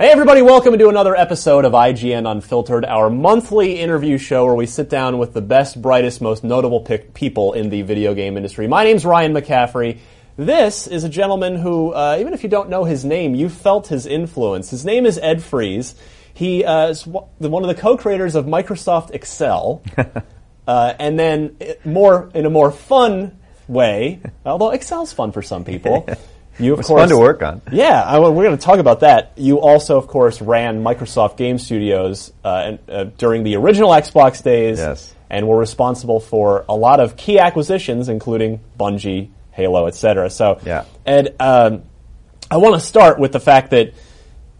Hey everybody, welcome to another episode of IGN Unfiltered, our monthly interview show where we sit down with the best, brightest, most notable pick people in the video game industry. My name's Ryan McCaffrey. This is a gentleman who, uh, even if you don't know his name, you felt his influence. His name is Ed Fries. He uh, is one of the co-creators of Microsoft Excel, uh, and then more in a more fun way, although Excel's fun for some people. You of it's course, fun to work on. Yeah, I, we're going to talk about that. You also, of course, ran Microsoft Game Studios uh, and, uh, during the original Xbox days, yes. and were responsible for a lot of key acquisitions, including Bungie, Halo, etc. So, yeah. and um, I want to start with the fact that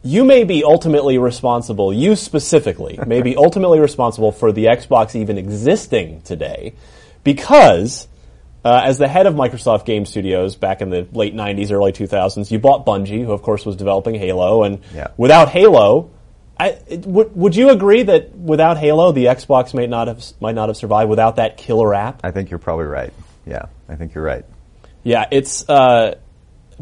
you may be ultimately responsible. You specifically may be ultimately responsible for the Xbox even existing today, because uh, as the head of Microsoft Game Studios back in the late 90s, early 2000s, you bought Bungie, who of course was developing Halo, and yeah. without Halo, I, would, would you agree that without Halo, the Xbox might not have might not have survived without that killer app? I think you're probably right. Yeah, I think you're right. Yeah, it's. Uh,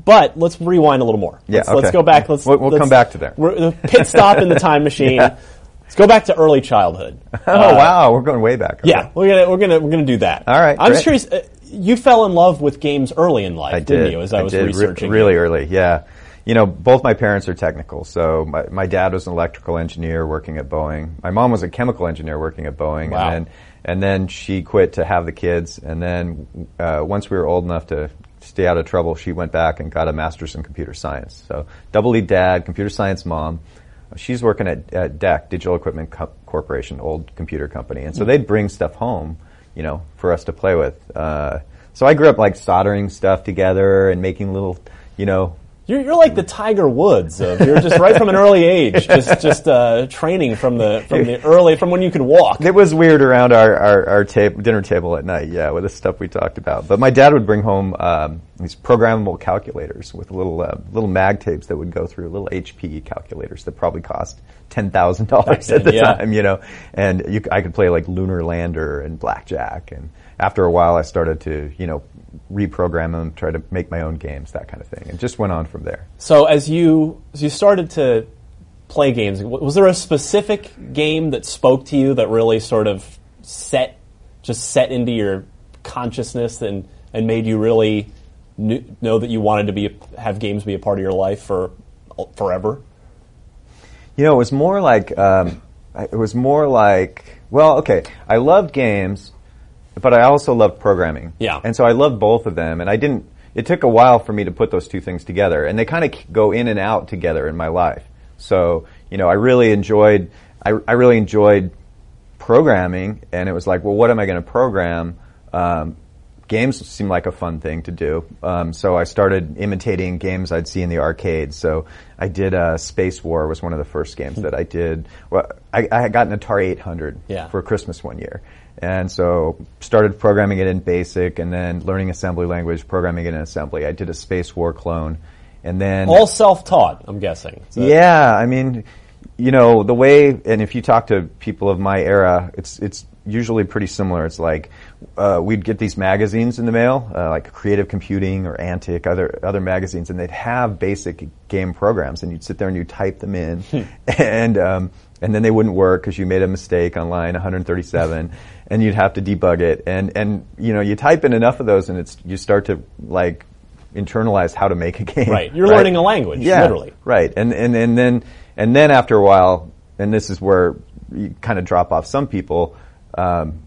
but let's rewind a little more. Yeah, let's, okay. let's go back. Let's we'll, we'll let's, come back to there. We're, pit stop in the time machine. yeah. Let's go back to early childhood. Oh uh, wow, we're going way back. Okay. Yeah, we're gonna we're gonna we're gonna do that. All right. I'm just curious. Uh, you fell in love with games early in life, I didn't did. you? As I, I was did. researching, Re- really early. Yeah. You know, both my parents are technical. So my, my dad was an electrical engineer working at Boeing. My mom was a chemical engineer working at Boeing, wow. and then and then she quit to have the kids. And then uh, once we were old enough to stay out of trouble, she went back and got a master's in computer science. So double E dad, computer science mom. She's working at, at DEC, Digital Equipment Co- Corporation, old computer company, and so they'd bring stuff home, you know, for us to play with. Uh, so I grew up like soldering stuff together and making little, you know, you're, you're like the Tiger Woods. Of, you're just right from an early age, just just uh, training from the from the early from when you could walk. It was weird around our our, our tab- dinner table at night, yeah, with the stuff we talked about. But my dad would bring home um, these programmable calculators with little uh, little mag tapes that would go through little HP calculators that probably cost ten thousand dollars at the yeah. time, you know. And you, I could play like Lunar Lander and Blackjack and after a while, I started to, you know, reprogram them, try to make my own games, that kind of thing, and just went on from there. So as you as you started to play games, was there a specific game that spoke to you that really sort of set just set into your consciousness and and made you really knew, know that you wanted to be have games be a part of your life for forever? You know, it was more like um, it was more like well, okay, I loved games but I also loved programming. Yeah. And so I loved both of them, and I didn't. It took a while for me to put those two things together, and they kind of go in and out together in my life. So you know, I really enjoyed. I, I really enjoyed programming, and it was like, well, what am I going to program? Um, games seemed like a fun thing to do, um, so I started imitating games I'd see in the arcades. So I did uh, Space War was one of the first games that I did. Well, I, I got an Atari 800 yeah. for Christmas one year, and so started programming it in BASIC and then learning assembly language, programming it in assembly. I did a Space War clone. And then all self-taught, I'm guessing. So yeah, I mean, you know, the way and if you talk to people of my era, it's it's usually pretty similar. It's like uh, we'd get these magazines in the mail, uh, like Creative Computing or Antic, other other magazines, and they'd have basic game programs, and you'd sit there and you type them in, and um, and then they wouldn't work because you made a mistake on line 137 and you'd have to debug it and and you know you type in enough of those and it's you start to like internalized how to make a game. Right. You're learning a language, yeah, literally. Right. And, and, and then, and then after a while, and this is where you kind of drop off some people, um,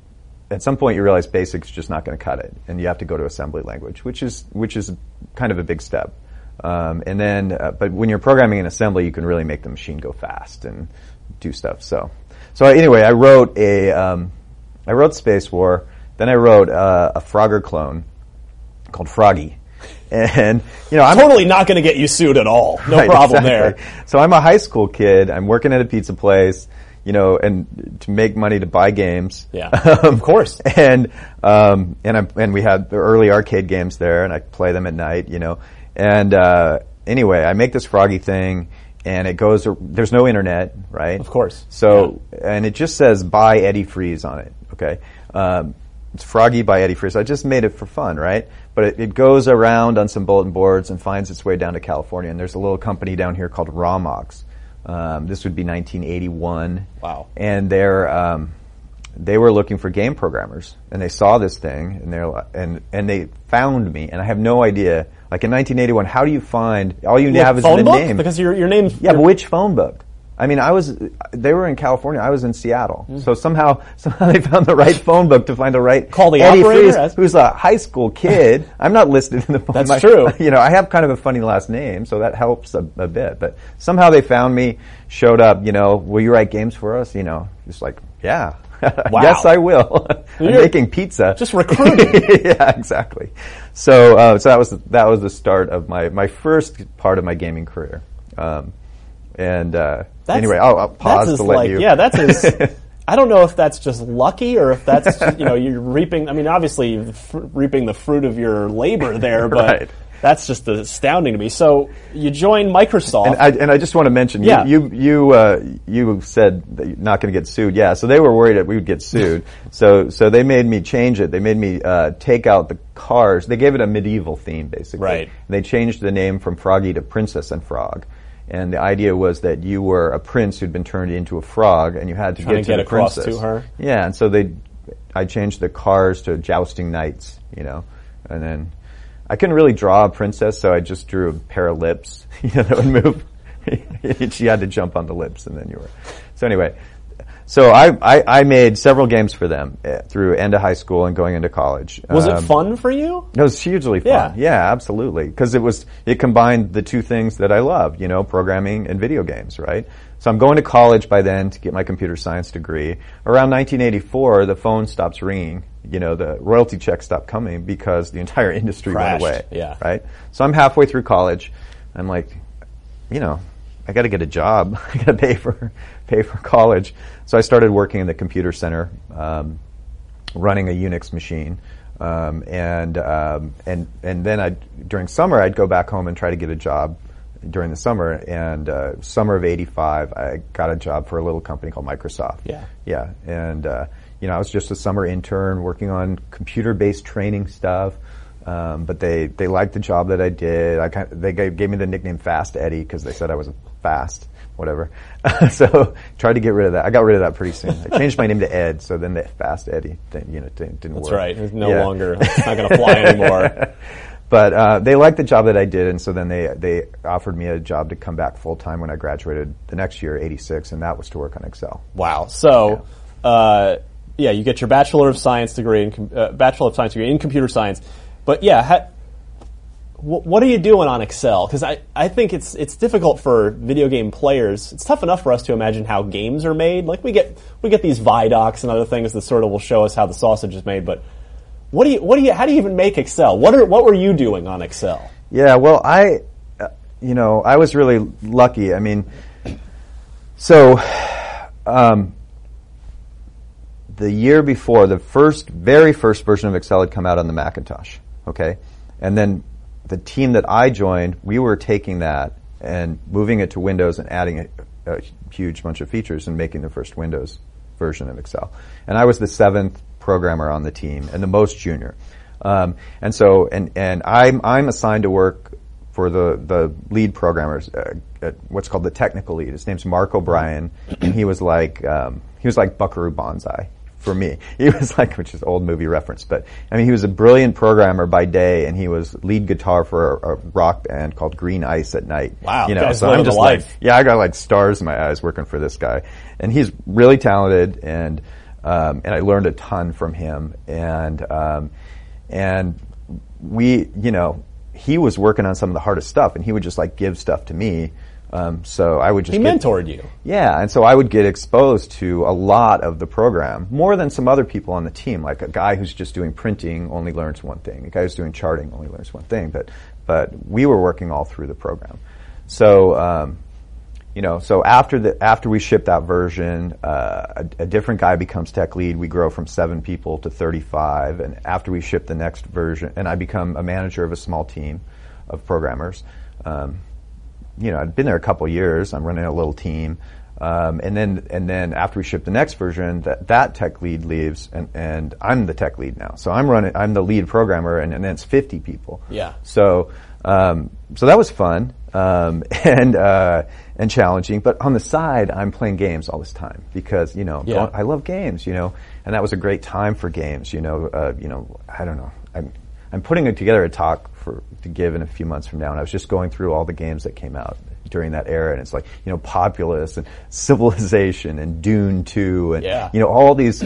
at some point you realize basics just not going to cut it, and you have to go to assembly language, which is which is kind of a big step. Um, and then, uh, but when you're programming in assembly, you can really make the machine go fast and do stuff. So, so anyway, I wrote a um, I wrote Space War. Then I wrote uh, a Frogger clone called Froggy. And you know, I'm totally not going to get you sued at all. No Right, problem exactly. there. So I'm a high school kid. I'm working at a pizza place, you know, and to make money to buy games. Yeah, of course. And um, and I, and we had the early arcade games there, and I play them at night, you know. And uh, anyway, I make this Froggy thing, and it goes. There's no internet, right? Of course. So and it just says "by Eddie Fries" on it. Okay. Um, it's Froggy by Eddie Fries. I just made it for fun, right? But it, it goes around on some bulletin boards and finds its way down to California. And there's a little company down here called Romox. Um, this would be 1981. Wow. And they're um, they were looking for game programmers, and they saw this thing, and they're and and they found me, and I have no idea. Like in 1981, how do you find all you have is book name? because your your name. Yeah, but which phone book? I mean, I was, they were in California. I was in Seattle. Hmm. So somehow, somehow they found the right phone book to find the right Call the Eddie operator? Fries, who's a high school kid. I'm not listed in the phone. Book. That's My- true. You know, I have kind of a funny last name, so that helps a, a bit. But somehow they found me, showed up. You know, will you write games for us? You know, just like, yeah. Wow. yes, I will. I'm You're making pizza. just recruiting. yeah, exactly. So, uh, so that was that was the start of my my first part of my gaming career. Um, and uh, anyway, I'll, I'll pause that's to let like, you. Yeah, that's as. I don't know if that's just lucky or if that's you know you're reaping. I mean, obviously fr- reaping the fruit of your labor there, but Right. That's just astounding to me. So you joined Microsoft. And I, and I just want to mention, Yeah. you you you, uh, you said that you're not going to get sued. Yeah, so they were worried that we would get sued. so so they made me change it. They made me uh, take out the cars. They gave it a medieval theme, basically. Right. And they changed the name from Froggy to Princess and Frog. And the idea was that you were a prince who'd been turned into a frog, and you had to Trying get to get the across princess. to her. Yeah, and so they, I changed the cars to jousting knights, you know, and then I couldn't really draw a princess, so I just drew a pair of lips, you know, that would move. she had to jump on the lips, and then you were. So anyway, so I, I, I made several games for them uh, through end of high school and going into college. was it Um, fun for you? it was hugely fun. Yeah. Yeah, absolutely. Because it was it combined the two things that I love, you know, programming and video games, right? So I'm going to college by then to get my computer science degree. Around 1984, the phone stops ringing. You know, the royalty checks stopped coming because the entire industry Crashed, went away. yeah. Right. So I'm halfway through college. I'm like, you know, I got to get a job. I got to pay for pay for college. So I started working in the computer center, um, running a Unix machine, um, and um, and and then I during summer I'd go back home and try to get a job during the summer. And uh, summer of '85, I got a job for a little company called Microsoft. Yeah. yeah, and uh, you know I was just a summer intern working on computer-based training stuff. Um, but they, they liked the job that I did. I kind they gave, gave me the nickname Fast Eddie because they said I was fast, whatever. so tried to get rid of that. I got rid of that pretty soon. I changed my name to Ed, so then the Fast Eddie didn't, you know didn't, didn't That's work. right. It's no Yeah. longer. It's not going to fly anymore. But uh, they liked the job that I did, and so then they they offered me a job to come back full time when I graduated the next year, '86, and that was to work on Excel. Wow. So, uh, yeah, you get your Bachelor of Science degree in uh, Bachelor of Science degree in computer science. But yeah, ha- wh- what are you doing on Excel? Because I, I think it's it's difficult for video game players. It's tough enough for us to imagine how games are made. Like we get we get these Vidocs and other things that sort of will show us how the sausage is made. But what do you what do you how do you even make Excel? What are what were you doing on Excel? Yeah, well, I, uh, you know, I was really lucky. I mean, so, um, the year before, the first, very first version of Excel had come out on the Macintosh. Okay, and then the team that I joined, we were taking that and moving it to Windows and adding a, a huge bunch of features and making the first Windows version of Excel. And I was the seventh programmer on the team and the most junior. Um, and so, and, and I'm, I'm assigned to work for the, the lead programmers, uh, at what's called the technical lead. His name's Mark O'Brien, and he was like, um, he was like Buckaroo Banzai. For me. He was like, which is old movie reference, but I mean, he was a brilliant programmer by day, and he was lead guitar for a, a rock band called Green Ice at night. Wow, you know, so I'm just life. like, yeah, I got like stars in my eyes working for this guy, and he's really talented, and um, and I learned a ton from him, and um, and we, you know, he was working on some of the hardest stuff, and he would just like give stuff to me. Um, so I would just He get- mentored you. yeah, and so I would get exposed to a lot of the program, more than some other people on the team. Like a guy who's just doing printing only learns one thing. A guy who's doing charting only learns one thing. But but we were working all through the program. So um, you know, so after the after we ship that version, uh, a, a different guy becomes tech lead. We grow from seven people to thirty-five, and after we ship the next version, and I become a manager of a small team of programmers. Um, you know, I'd been there a couple years. I'm running a little team, um, and then and then after we ship the next version, that that tech lead leaves, and, and I'm the tech lead now. So I'm running. I'm the lead programmer, and, and then it's 50 people. Yeah. So um, so that was fun um, and uh, and challenging. But on the side, I'm playing games all this time because you know Yeah. I love games. You know, and that was a great time for games. You know, uh, you know, I don't know. I'm I'm putting it together a talk for to give in a few months from now, and I was just going through all the games that came out during that era, and it's like you know, Populous and Civilization and Dune Two, and Yeah. you know, all these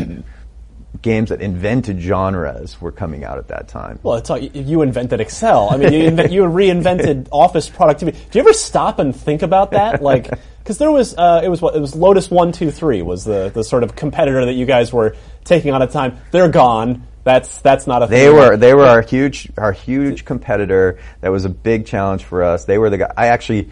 games that invented genres were coming out at that time. Well, it's like you invented Excel. I mean, you, invent, you reinvented office productivity. Do you ever stop and think about that? Like, because there was, uh, it was what it was. Lotus One Two Three was the the sort of competitor that you guys were taking on at the time. They're gone. That's that's not a. They thing. were they were our huge our huge competitor. That was a big challenge for us. They were the guy. I actually,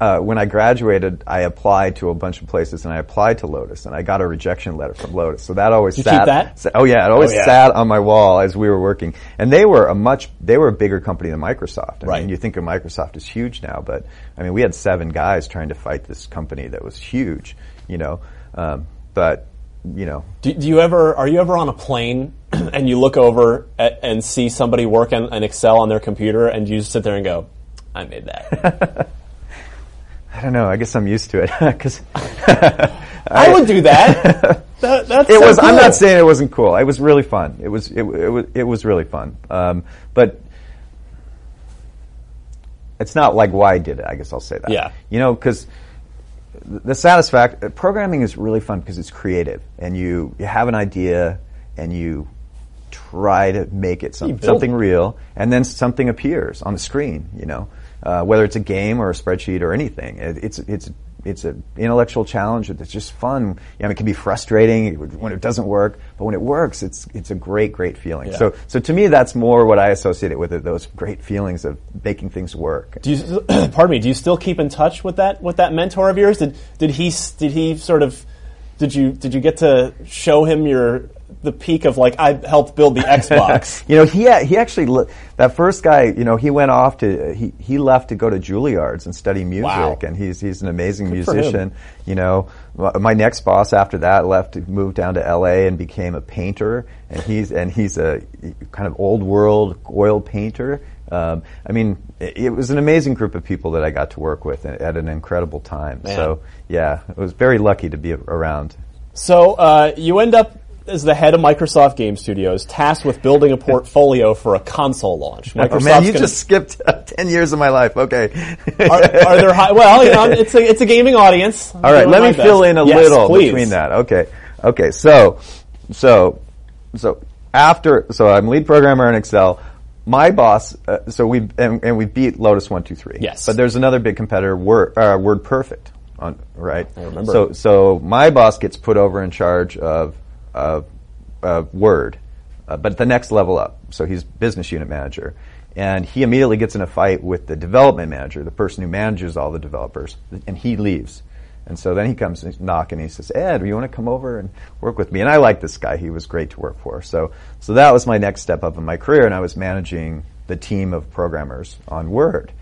uh, when I graduated, I applied to a bunch of places, and I applied to Lotus, and I got a rejection letter from Lotus. So that always you sat. keep that? sa- oh yeah, it always Oh, yeah. sat on my wall as we were working. And they were a much they were a bigger company than Microsoft. I Right. mean, you think of Microsoft as huge now, but I mean, we had seven guys trying to fight this company that was huge. You know, um, but you know, Do, do you ever are you ever on a plane and you look over at, and see somebody work on an Excel on their computer and you just sit there and go, "I made that." I don't know. I guess I'm used to it because. I would do that. that that's it so was. I'm not saying it wasn't cool. It was really fun. It was. It, it was. It was really fun. Um, but it's not like why I did it. I guess I'll say that. Yeah. You know, because the satisfaction programming is really fun because it's creative and you you have an idea and you try to make it some, something it. real and then something appears on the screen. You know, uh, whether it's a game or a spreadsheet or anything. It, it's it's it's an intellectual challenge that's just fun. Mean, it can be frustrating when it doesn't work, but when it works, it's it's a great, great feeling. Yeah. So, so to me, that's more what I associate it with it, those great feelings of making things work. Do you, pardon me. Do you still keep in touch with that with that mentor of yours? Did did he did he sort of did you did you get to show him your the peak of like I helped build the Xbox? You know, he he actually that first guy. You know, he went off to he he left to go to Juilliard's and study music, Wow. and he's he's an amazing Good musician. You know, my next boss after that left to move down to L.A. and became a painter, and he's and he's a kind of old world oil painter. Um, I mean, it, it was an amazing group of people that I got to work with at, at an incredible time. Man. So yeah, I was very lucky to be around. so uh, you end up as the head of Microsoft Game Studios, tasked with building a portfolio for a console launch. Oh man, you gonna- just skipped ten years of my life. Okay. are, are there high, well, you know, it's a it's a gaming audience. All right, let me fill in a little between that. Okay, okay. So, so, so after, so I'm lead programmer in Excel. My boss, uh, so we and, and we beat Lotus one two three. Yes. but there's another big competitor, Word, uh, Word Perfect, on right. I remember. So, so my boss gets put over in charge of of, of Word, uh, but the next level up. So he's business unit manager. And he immediately gets in a fight with the development manager, the person who manages all the developers, and he leaves. And so then he comes and knocking. And he says, "Ed, do you want to come over and work with me?" And I like this guy; he was great to work for. So, so that was my next step up in my career, and I was managing the team of programmers on Word,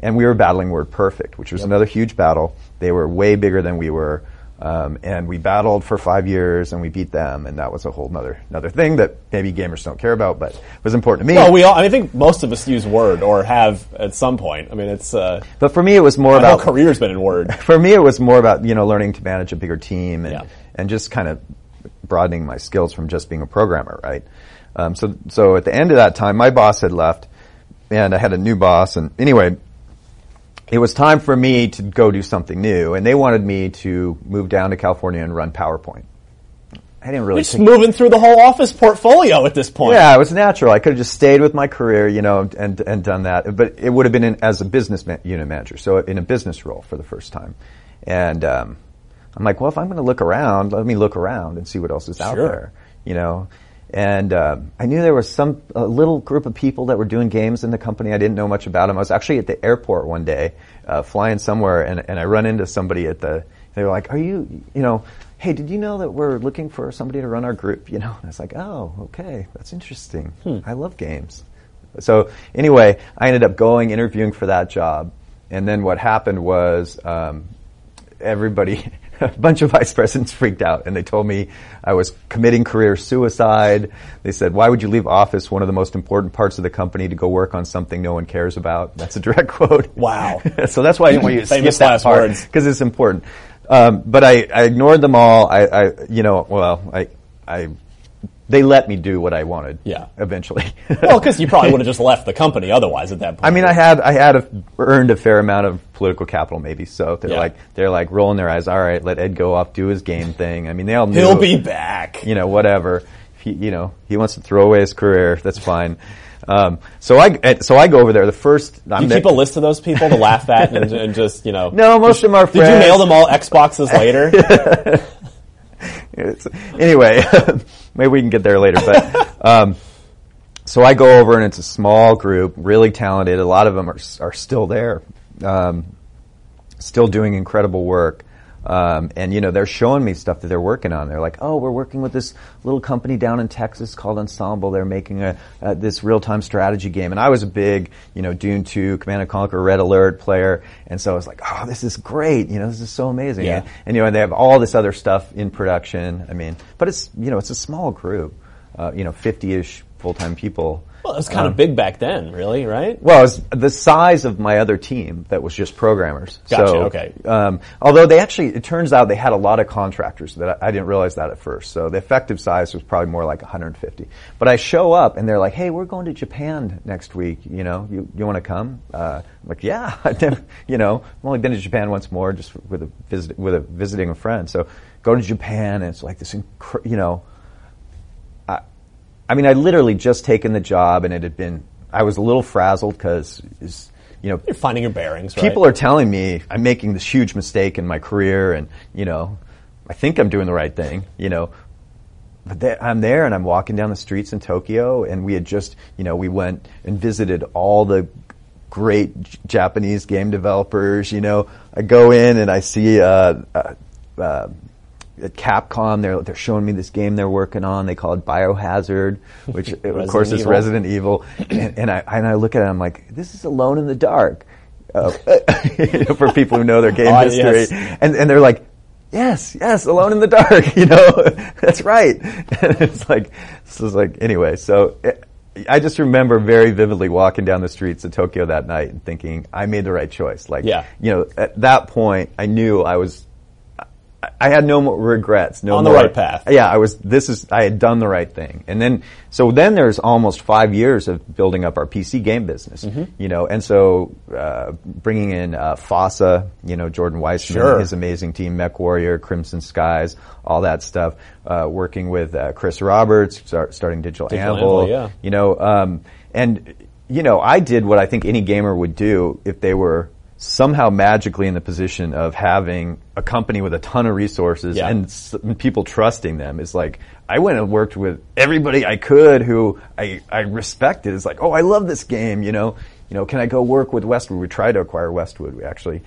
and we were battling Word Perfect, which was another huge battle. They were way bigger than we were, um, and we battled for five years, and we beat them, and that was a whole another another thing that maybe gamers don't care about, but was important to me. Well, we all. I think most of us use Word or have at some point. I mean, it's uh, but for me, it was more about career's been in Word. for me, it was more about you know learning to manage a bigger team and Yeah. and just kind of broadening my skills from just being a programmer, right? Um, so, so at the end of that time, my boss had left, and I had a new boss. And anyway, it was time for me to go do something new, and they wanted me to move down to California and run PowerPoint. I didn't really. You're just moving through the whole office portfolio at this point. Yeah, it was natural. I could have just stayed with my career, you know, and and done that. But it would have been in, as a business ma- unit manager, so in a business role for the first time. And um, I'm like, well, if I'm going to look around, let me look around and see what else is out Sure. there, you know. And uh, I knew there was some a little group of people that were doing games in the company. I didn't know much about them. I was actually at the airport one day, uh, flying somewhere, and, and I run into somebody at the. They were like, "Are you, you know, hey, did you know that we're looking for somebody to run our group?" You know, and I was like, "Oh, okay, that's interesting. I love games." So anyway, I ended up going interviewing for that job, and then what happened was um, everybody, a bunch of vice presidents freaked out, and they told me I was committing career suicide. They said, "Why would you leave office, one of the most important parts of the company, to go work on something no one cares about?" That's a direct quote. Wow. so that's why I didn't want you to skip that last part because it's important. Um, but I, I ignored them all. I, I, you know, well, I, I, they let me do what I wanted. Yeah. Eventually. Well, because you probably would have just left the company otherwise at that point. I mean, I had I had a, earned a fair amount of political capital, maybe. So they're Yeah. like they're like rolling their eyes. All right, let Ed go off, do his game thing. I mean, they all knew, he'll be back. you know, whatever. If he, you know, he wants to throw away his career. That's fine. Um, so I so I go over there. The first I'm You there- keep a list of those people to laugh at and, and just you know. No, most of them are Friends. Did you mail them all Xboxes later? It's- anyway, maybe we can get there later. But um, so I go over and it's a small group, really talented. A lot of them are are still there, um, still doing incredible work. Um, and you know they're showing me stuff that they're working on. They're like, "Oh, we're working with this little company down in Texas called Ensemble. They're making a uh, this real time strategy game." And I was a big, you know, Dune Two, Command and Conquer, Red Alert player, and so I was like, "Oh, this is great! You know, this is so amazing." Yeah. And, and you know, they have all this other stuff in production. I mean, but it's you know, it's a small group, uh, you know, fifty-ish full-time people. Well, it was kind of big back then, really, right? Well, it's the size of my other team that was just programmers. Gotcha, So, okay. Um, although they actually, it turns out they had a lot of contractors that I, I didn't realize that at first. So the effective size was probably more like 150. But I show up and they're like, "Hey, we're going to Japan next week. You know, you you want to come?" Uh, I'm like, "Yeah, I've never, you know, I've only been to Japan once more, just with a visit with a visiting a friend." So go to Japan and it's like this, incre- you know. I mean, I literally just taken the job, and it had been. I was a little frazzled because, you know, You're finding your bearings, right? people are telling me I'm making this huge mistake in my career, and you know, I think I'm doing the right thing. You know, but there, I'm there, and I'm walking down the streets in Tokyo, and we had just, you know, we went and visited all the great J- Japanese game developers. You know, I go in and I see. Uh, uh, uh, at Capcom, they're they're showing me this game they're working on. They call it Biohazard, which of course is Resident Evil. And, and I and I look at it, I'm like, this is Alone in the Dark. Uh, you know, for people who know their game Oh, history, yes. and and they're like, yes, yes, Alone in the Dark. You know, that's right. And it's like, this is like anyway. So. It, I just remember very vividly walking down the streets of Tokyo that night and thinking I made the right choice. Like, Yeah. you know, at that point, I knew I was I- had no more regrets. No On the more- right path. Yeah, I was. This is. I had done the right thing, and then so then there's almost five years of building up our PC game business. Mm-hmm. You know, and so uh, bringing in uh, FASA, you know, Jordan Weisman, Sure. his amazing team, Mech Warrior, Crimson Skies, all that stuff. Uh, working with uh, Chris Roberts, start, starting Digital, Digital Anvil. Anvil, yeah. You know, um, and you know, I did what I think any gamer would do if they were somehow magically in the position of having a company with a ton of resources Yeah. and s- people trusting them. Is like I went and worked with everybody I could who I I respected. It's like, oh, I love this game. You know, you know, can I go work with Westwood? We tried to acquire Westwood. We actually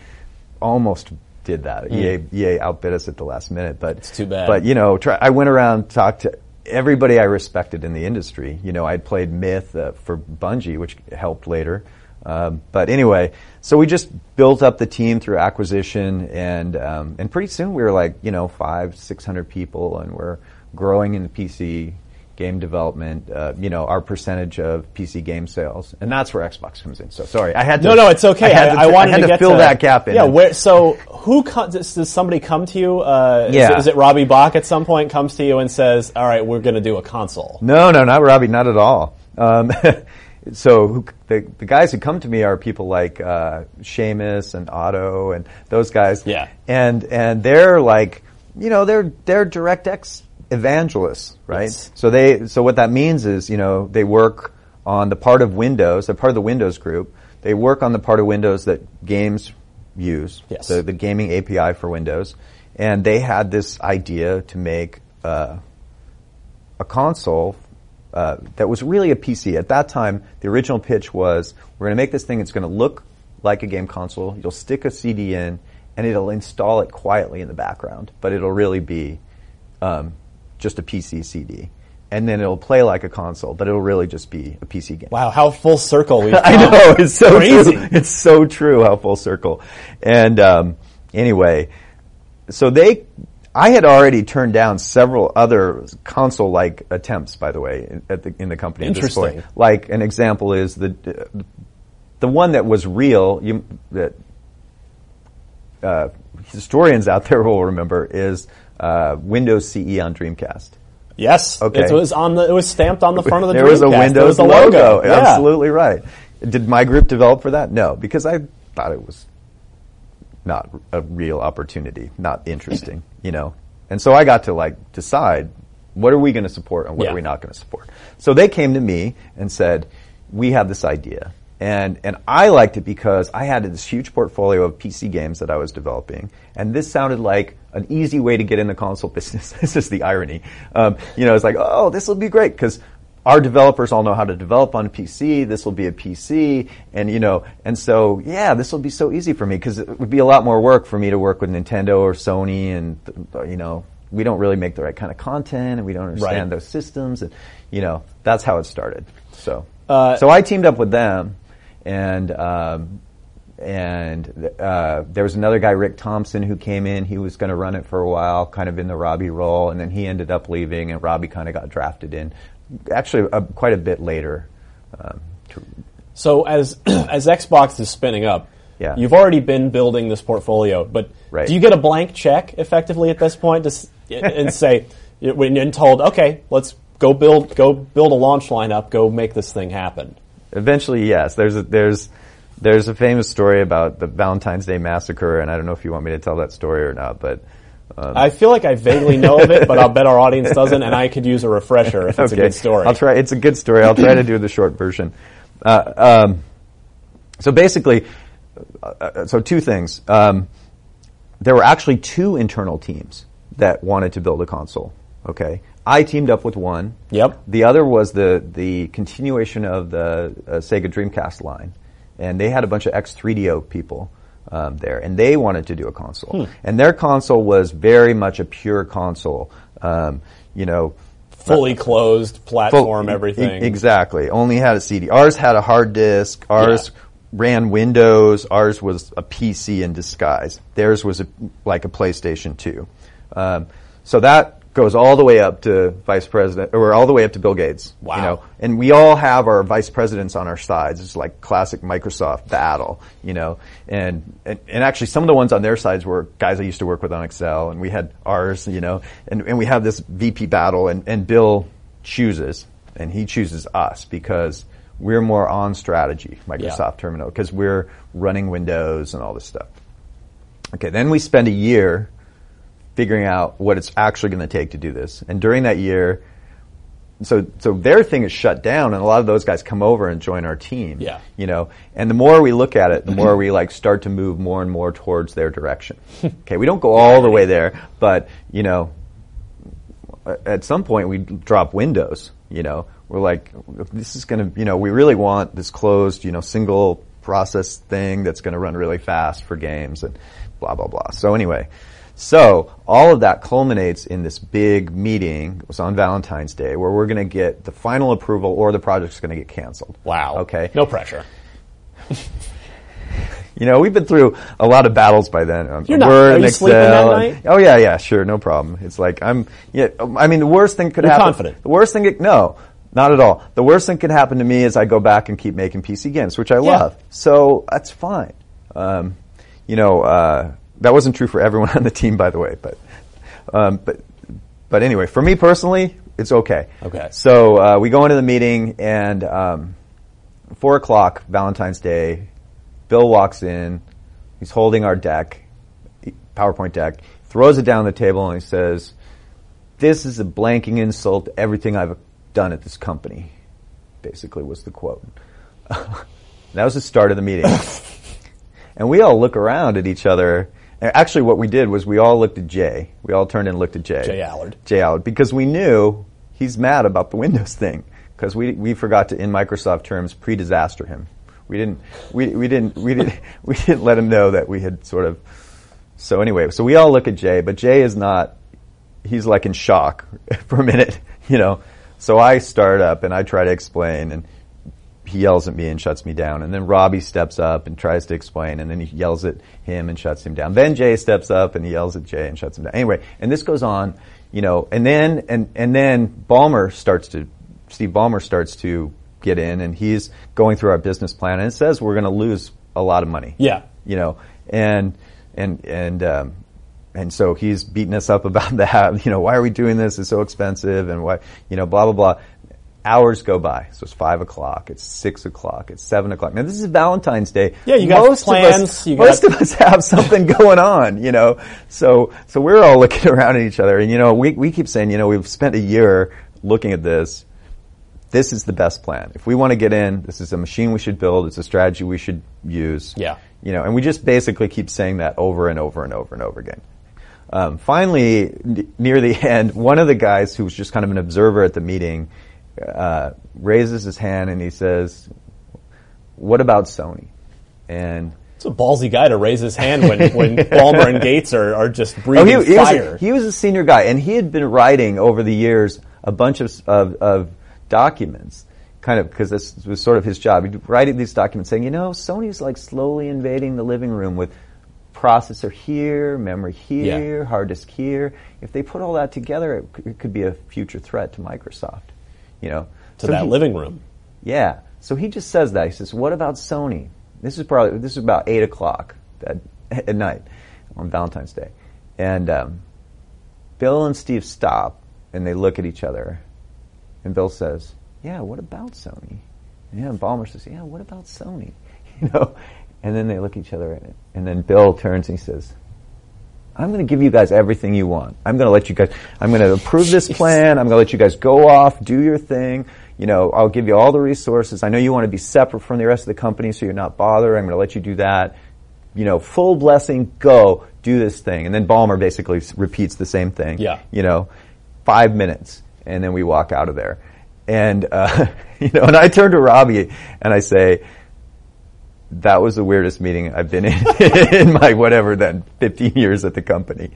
almost did that. EA EA outbid us at the last minute, but it's too bad. But you know, try, I went around talked to everybody I respected in the industry. You know, I'd played Myth uh, for Bungie, which helped later. Um, but anyway, so we just built up the team through acquisition, and um, and pretty soon we were like you know five, six hundred people, and we're growing in the PC game development, uh, you know, our percentage of PC game sales, and that's where Xbox comes in. So sorry, I had to. No, no, it's okay. I, had I, to, I wanted had to, to fill to, that gap in. Yeah. Where, so who co- does, does somebody come to you? Uh, is Yeah. it- Is, it Robbie Bach at some point comes to you and says, "All right, we're going to do a console"? No, no, not Robbie, not at all. Um, so who, the, the guys who come to me are people like uh, Seamus and Otto and those guys. Yeah. And and they're like, you know, they're they're DirectX evangelists, right? Yes. So they so what that means is, you know, they work on the part of Windows, they're part of the Windows group. They work on the part of Windows that games use, Yes. the, the gaming API for Windows, and they had this idea to make uh, a console uh, that was really a PC. At that time, the original pitch was we're going to make this thing. It's going to look like a game console. You'll stick a CD in, and it'll install it quietly in the background, but it'll really be um, just a PC CD. And then it'll play like a console, but it'll really just be a PC game. Wow, how full circle we. I know it's so Crazy. true. It's so true how full circle. And um, anyway, so they, I had already turned down several other console-like attempts, by the way, in- at the, in the company. at this point. Interesting. Like an example is the the one that was real. You that uh, historians out there will remember is uh, Windows CE on Dreamcast. Yes. Okay. It was on the. It was stamped on the front of the. there was a Windows was the logo. Yeah. Absolutely right. Did my group develop for that? No, because I thought it was not a real opportunity, not interesting, you know. And so I got to like decide what are we going to support and what Yeah. are we not going to support. So they came to me and said, "We have this idea." And and I liked it because I had this huge portfolio of PC games that I was developing, and this sounded like an easy way to get in the console business. this is the irony. Um, you know, it's like, oh, this will be great because our developers all know how to develop on a PC. This will be a PC, and you know, and so yeah, this will be so easy for me because it would be a lot more work for me to work with Nintendo or Sony, and you know, we don't really make the right kind of content, and we don't understand Right. those systems, and you know, that's how it started. So, Uh, so I teamed up with them, and um, and uh, there was another guy, Rick Thompson, who came in. He was going to run it for a while, kind of in the Robbie role, and then he ended up leaving, and Robbie kind of got drafted in, actually uh, quite a bit later. Um, So as as Xbox is spinning up, Yeah. you've already been building this portfolio, but Right. do you get a blank check effectively at this point to, and say when you're told, okay, let's go build go build a launch lineup, go make this thing happen? eventually, yes. There's a, there's there's a famous story about the Valentine's Day massacre, and I don't know if you want me to tell that story or not, but I feel like I vaguely know of it, but I'll bet our audience doesn't, and I could use a refresher if it's a good story. I'll try. It's a good story. I'll try to do the short version. Uh, um, so basically, uh, uh, so two things. Um, there were actually two internal teams that wanted to build a console. Okay, I teamed up with one. Yep. The other was the the continuation of the uh, Sega Dreamcast line, and they had a bunch of X3DO people. Um, there, and they wanted to do a console, and their console was very much a pure console. Um, you know, Fully closed Full- platform, e- everything. Exactly. Only had a CD. Ours had a hard disk. Ours Yeah. ran Windows. Ours was a PC in disguise. Theirs was a, like a PlayStation 2. Um, so that goes all the way up to Vice President, or all the way up to Bill Gates. Wow. You know, and we all have our vice presidents on our sides. It's like classic Microsoft battle, you know. And, and and actually, some of the ones on their sides were guys I used to work with on Excel, and we had ours, you know. And and we have this VP battle, and and Bill chooses, and he chooses us because we're more on strategy, Microsoft Terminal, because we're running Windows and all this stuff. Okay, then we spend a year figuring out what it's actually going to take to do this. And during that year, so so their thing is shut down, and a lot of those guys come over and join our team. Yeah. you know. And the more we look at it, the more we like start to move more and more towards their direction. okay, we don't go all the way there, but you know, at some point we drop Windows. You know, we're like, this is going to, you know, we really want this closed, you know, single process thing that's going to run really fast for games and blah blah blah. So anyway, so all of that culminates in this big meeting. It was on Valentine's Day where we're going to get the final approval or the project's going to get canceled. wow. Okay. No pressure. you know, we've been through a lot of battles by then. Um, You're not- Word are and you sleeping that Excel night? and- oh yeah, yeah, sure, no problem. It's like I'm. Yeah, I mean, the worst thing could You're happen. confident. The worst thing, no, not at all. The worst thing could happen to me is I go back and keep making PC games, which I love. So that's fine. Um, you know, uh, that wasn't true for everyone on the team, by the way, but um, but but anyway, for me personally, it's okay. Okay. So uh, we go into the meeting and um, four o'clock, Valentine's Day. Bill walks in. He's holding our deck, PowerPoint deck. Throws it down the table and he says, "This is a blanking insult to everything I've done at this company." Basically, was the quote. that was the start of the meeting. And we all look around at each other. Actually, what we did was we all looked at Jay. We all turned and looked at Jay. J Allard. J Allard, because we knew he's mad about the Windows thing. Because we we forgot to, in Microsoft terms, pre-disaster him. We didn't we, we didn't we didn't we didn't let him know that we had sort of. So anyway, so we all look at Jay, but Jay is not. He's like in shock for a minute, you know. So I start up and I try to explain, and he yells at me and shuts me down. And then Robbie steps up and tries to explain, and then he yells at him and shuts him down. Then Jay steps up and he yells at Jay and shuts him down. Anyway, and this goes on, you know, and then and and then Ballmer starts to Steve Ballmer starts to get in, and he's going through our business plan, and it says we're going to lose a lot of money. Yeah. you know, and and and. Um, and so he's beating us up about that. You know, why are we doing this? It's so expensive, and why, you know, blah blah blah. Hours go by. So it's five o'clock. It's six o'clock. It's seven o'clock. Now this is Valentine's Day. Yeah, you got most plans, Of us, most got- of us have something going on. You know, so so we're all looking around at each other, and you know, we we keep saying, you know, we've spent a year looking at this. This is the best plan. If we want to get in, this is a machine we should build. It's a strategy we should use. Yeah. You know, and we just basically keep saying that over and over and over and over again. Um, finally, n- near the end, one of the guys who was just kind of an observer at the meeting uh, raises his hand and he says, "What about Sony?" And It's a ballsy guy to raise his hand when, when Ballmer and Gates are, are just oh, breathing he, he was fire. a, he was a senior guy, and he had been writing over the years a bunch of of, of documents. Kind of because this was sort of his job. He'd write these documents saying, you know, Sony's like slowly invading the living room with processor here, memory here, hard disk here. If they put all that together, it, c- it could be a future threat to Microsoft. You know, to So that he- living room. Yeah. So he just says that. He says, "What about Sony?" This is probably this is about eight o'clock at, at night on Valentine's Day, and um, Bill and Steve stop and they look at each other, and Bill says, "Yeah, what about Sony?" And yeah, and Ballmer says, "Yeah, what about Sony?" You know, and then they look at each other, and, and then Bill turns and he says, I'm going to give you guys everything you want. I'm going to let you guys, I'm going to approve this plan. I'm going to let you guys go off, do your thing. You know, I'll give you all the resources. I know you want to be separate from the rest of the company so you're not bothered. I'm going to let you do that. You know, full blessing, go, do this thing. And then Ballmer basically repeats the same thing. Yeah. You know, five minutes. And then we walk out of there. And, uh, you know, and I turn to Robbie and I say, that was the weirdest meeting I've been in in my whatever then 15 years at the company.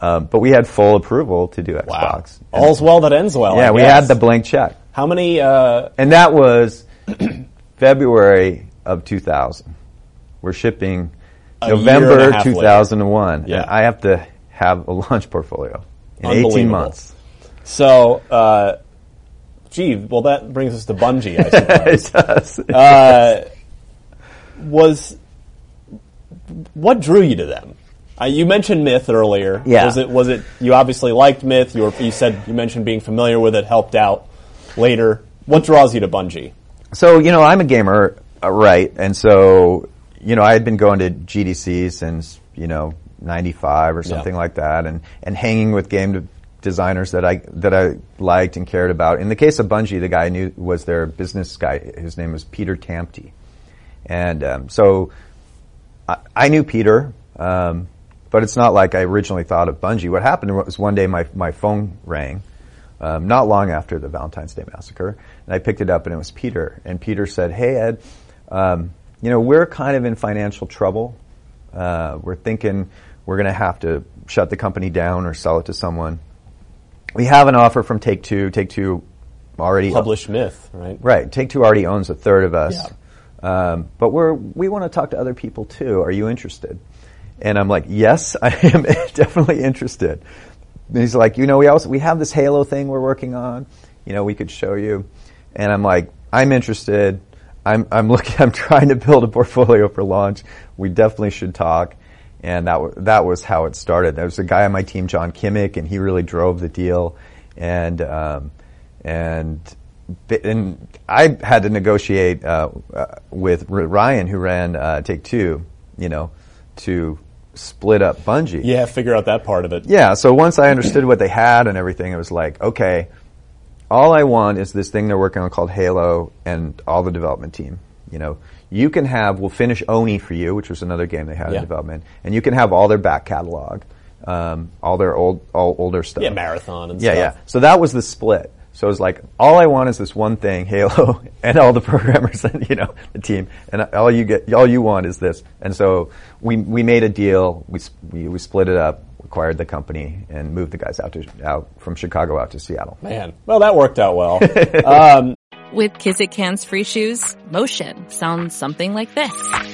Um, but we had full approval to do Xbox. And- All's well that ends well. yeah, I we guess. had the blank check, How many? Uh, and that was February of 2000. We're shipping A year and a November half later. 2001. Yeah. I have to have a launch portfolio in 18 months. so, uh, gee, well, that brings us to Bungie, I suppose. It does. uh, was what drew you to them? Uh, you mentioned Myth earlier. Yeah. Was it? Was it? You obviously liked Myth. You, were, you said you mentioned being familiar with it, helped out later. What draws you to Bungie? So, you know, I'm a gamer, uh, right? And so, you know, I had been going to GDC since, you know, 95 or something Yeah. like that and, and hanging with game de- designers that I, that I liked and cared about. In the case of Bungie, the guy I knew was their business guy. His name was Peter Tamte. And, um, so I, I knew Peter, um, but it's not like I originally thought of Bungie. What happened was one day my, my phone rang, um, not long after the Valentine's Day massacre, and I picked it up and it was Peter. And Peter said, "Hey Ed, um, you know we're kind of in financial trouble. Uh, we're thinking we're going to have to shut the company down or sell it to someone. We have an offer from Take Two. Take Two already Published Myth, right? Right. Take Two already owns a third of us. Yeah. Um, but we're we want to talk to other people too. Are you interested?" And I'm like, "Yes, I am definitely interested." And he's like, "You know, we also we have this Halo thing we're working on. You know, we could show you." And I'm like, "I'm interested." I'm, I'm looking, I'm trying to build a portfolio for launch. We definitely should talk. And that, w- that was how it started. There was a guy on my team, John Kimmich, and he really drove the deal. And, um, and, and I had to negotiate, uh, uh, with Ryan, who ran, uh, Take Two, you know, to split up Bungie. Yeah, figure out that part of it. Yeah, so once I understood what they had and everything, it was like, okay, all I want is this thing they're working on called Halo and all the development team. You know, you can have, we'll finish Oni for you, which was another game they had Yeah. in development, and you can have all their back catalog, um, all their old, all older stuff. Yeah, marathon and Yeah, stuff. yeah. So that was the split. So it was like, all I want is this one thing, Halo, and all the programmers and, you know, the team, and all you get, all you want is this. And so we, we made a deal, we, we, we split it up, acquired the company, and moved the guys out to, out from Chicago out to Seattle. Man, well, that worked out well. um, With Kizik hands free shoes, motion sounds something like this.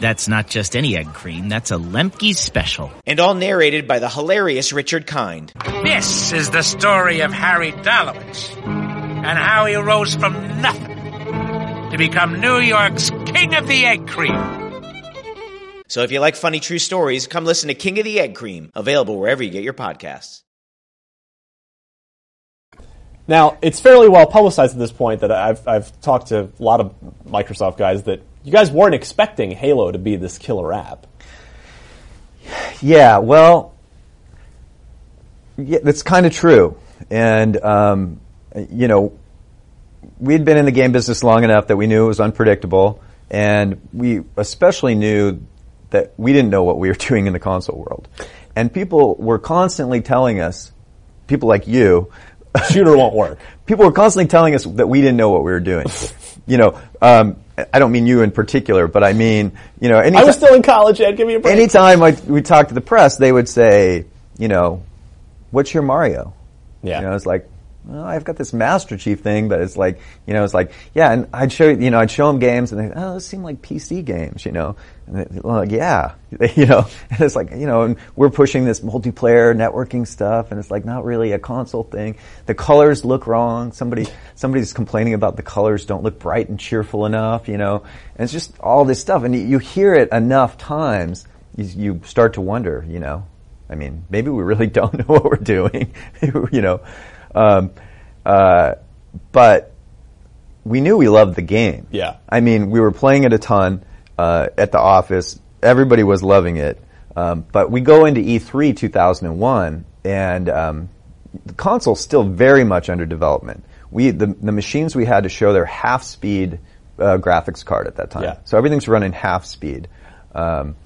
That's not just any egg cream, that's a Lemke's special. and all narrated by the hilarious Richard Kind. This is the story of Harry Dalowitz and how he rose from nothing to become New York's King of the Egg Cream. So if you like funny true stories, come listen to King of the Egg Cream, available wherever you get your podcasts. now, it's fairly well publicized at this point that I've, I've talked to a lot of Microsoft guys that you guys weren't expecting Halo to be this killer app. Yeah, well, yeah, that's kind of true. And, um, you know, we'd been in the game business long enough that we knew it was unpredictable. And we especially knew that we didn't know what we were doing in the console world. And people were constantly telling us, people like you, Shooter won't work. people were constantly telling us that we didn't know what we were doing. you know, um, I don't mean you in particular, but I mean, you know, I anytime, was still in college, Ed. Give me a break. anytime I, we talked to the press, they would say, you know, what's your Mario? Yeah. You know, it's like, well, I've got this Master Chief thing, but it's like, you know, it's like, yeah, and I'd show, you know, I'd show them games and they, oh, those seem like PC games, you know, and they, well, like, yeah, you know, and it's like, you know, and we're pushing this multiplayer networking stuff and it's like not really a console thing. The colors look wrong. Somebody, somebody's complaining about the colors don't look bright and cheerful enough, you know, and it's just all this stuff. And you, hear it enough times, you start to wonder, you know, I mean, maybe we really don't know what we're doing, you know. Um, uh, but we knew we loved the game. Yeah. I mean, we were playing it a ton uh, at the office. Everybody was loving it. Um, but we go into E E3 2001, and um, the console's still very much under development. We the, the machines we had to show their half speed uh, graphics card at that time. Yeah. So everything's running half speed. Um,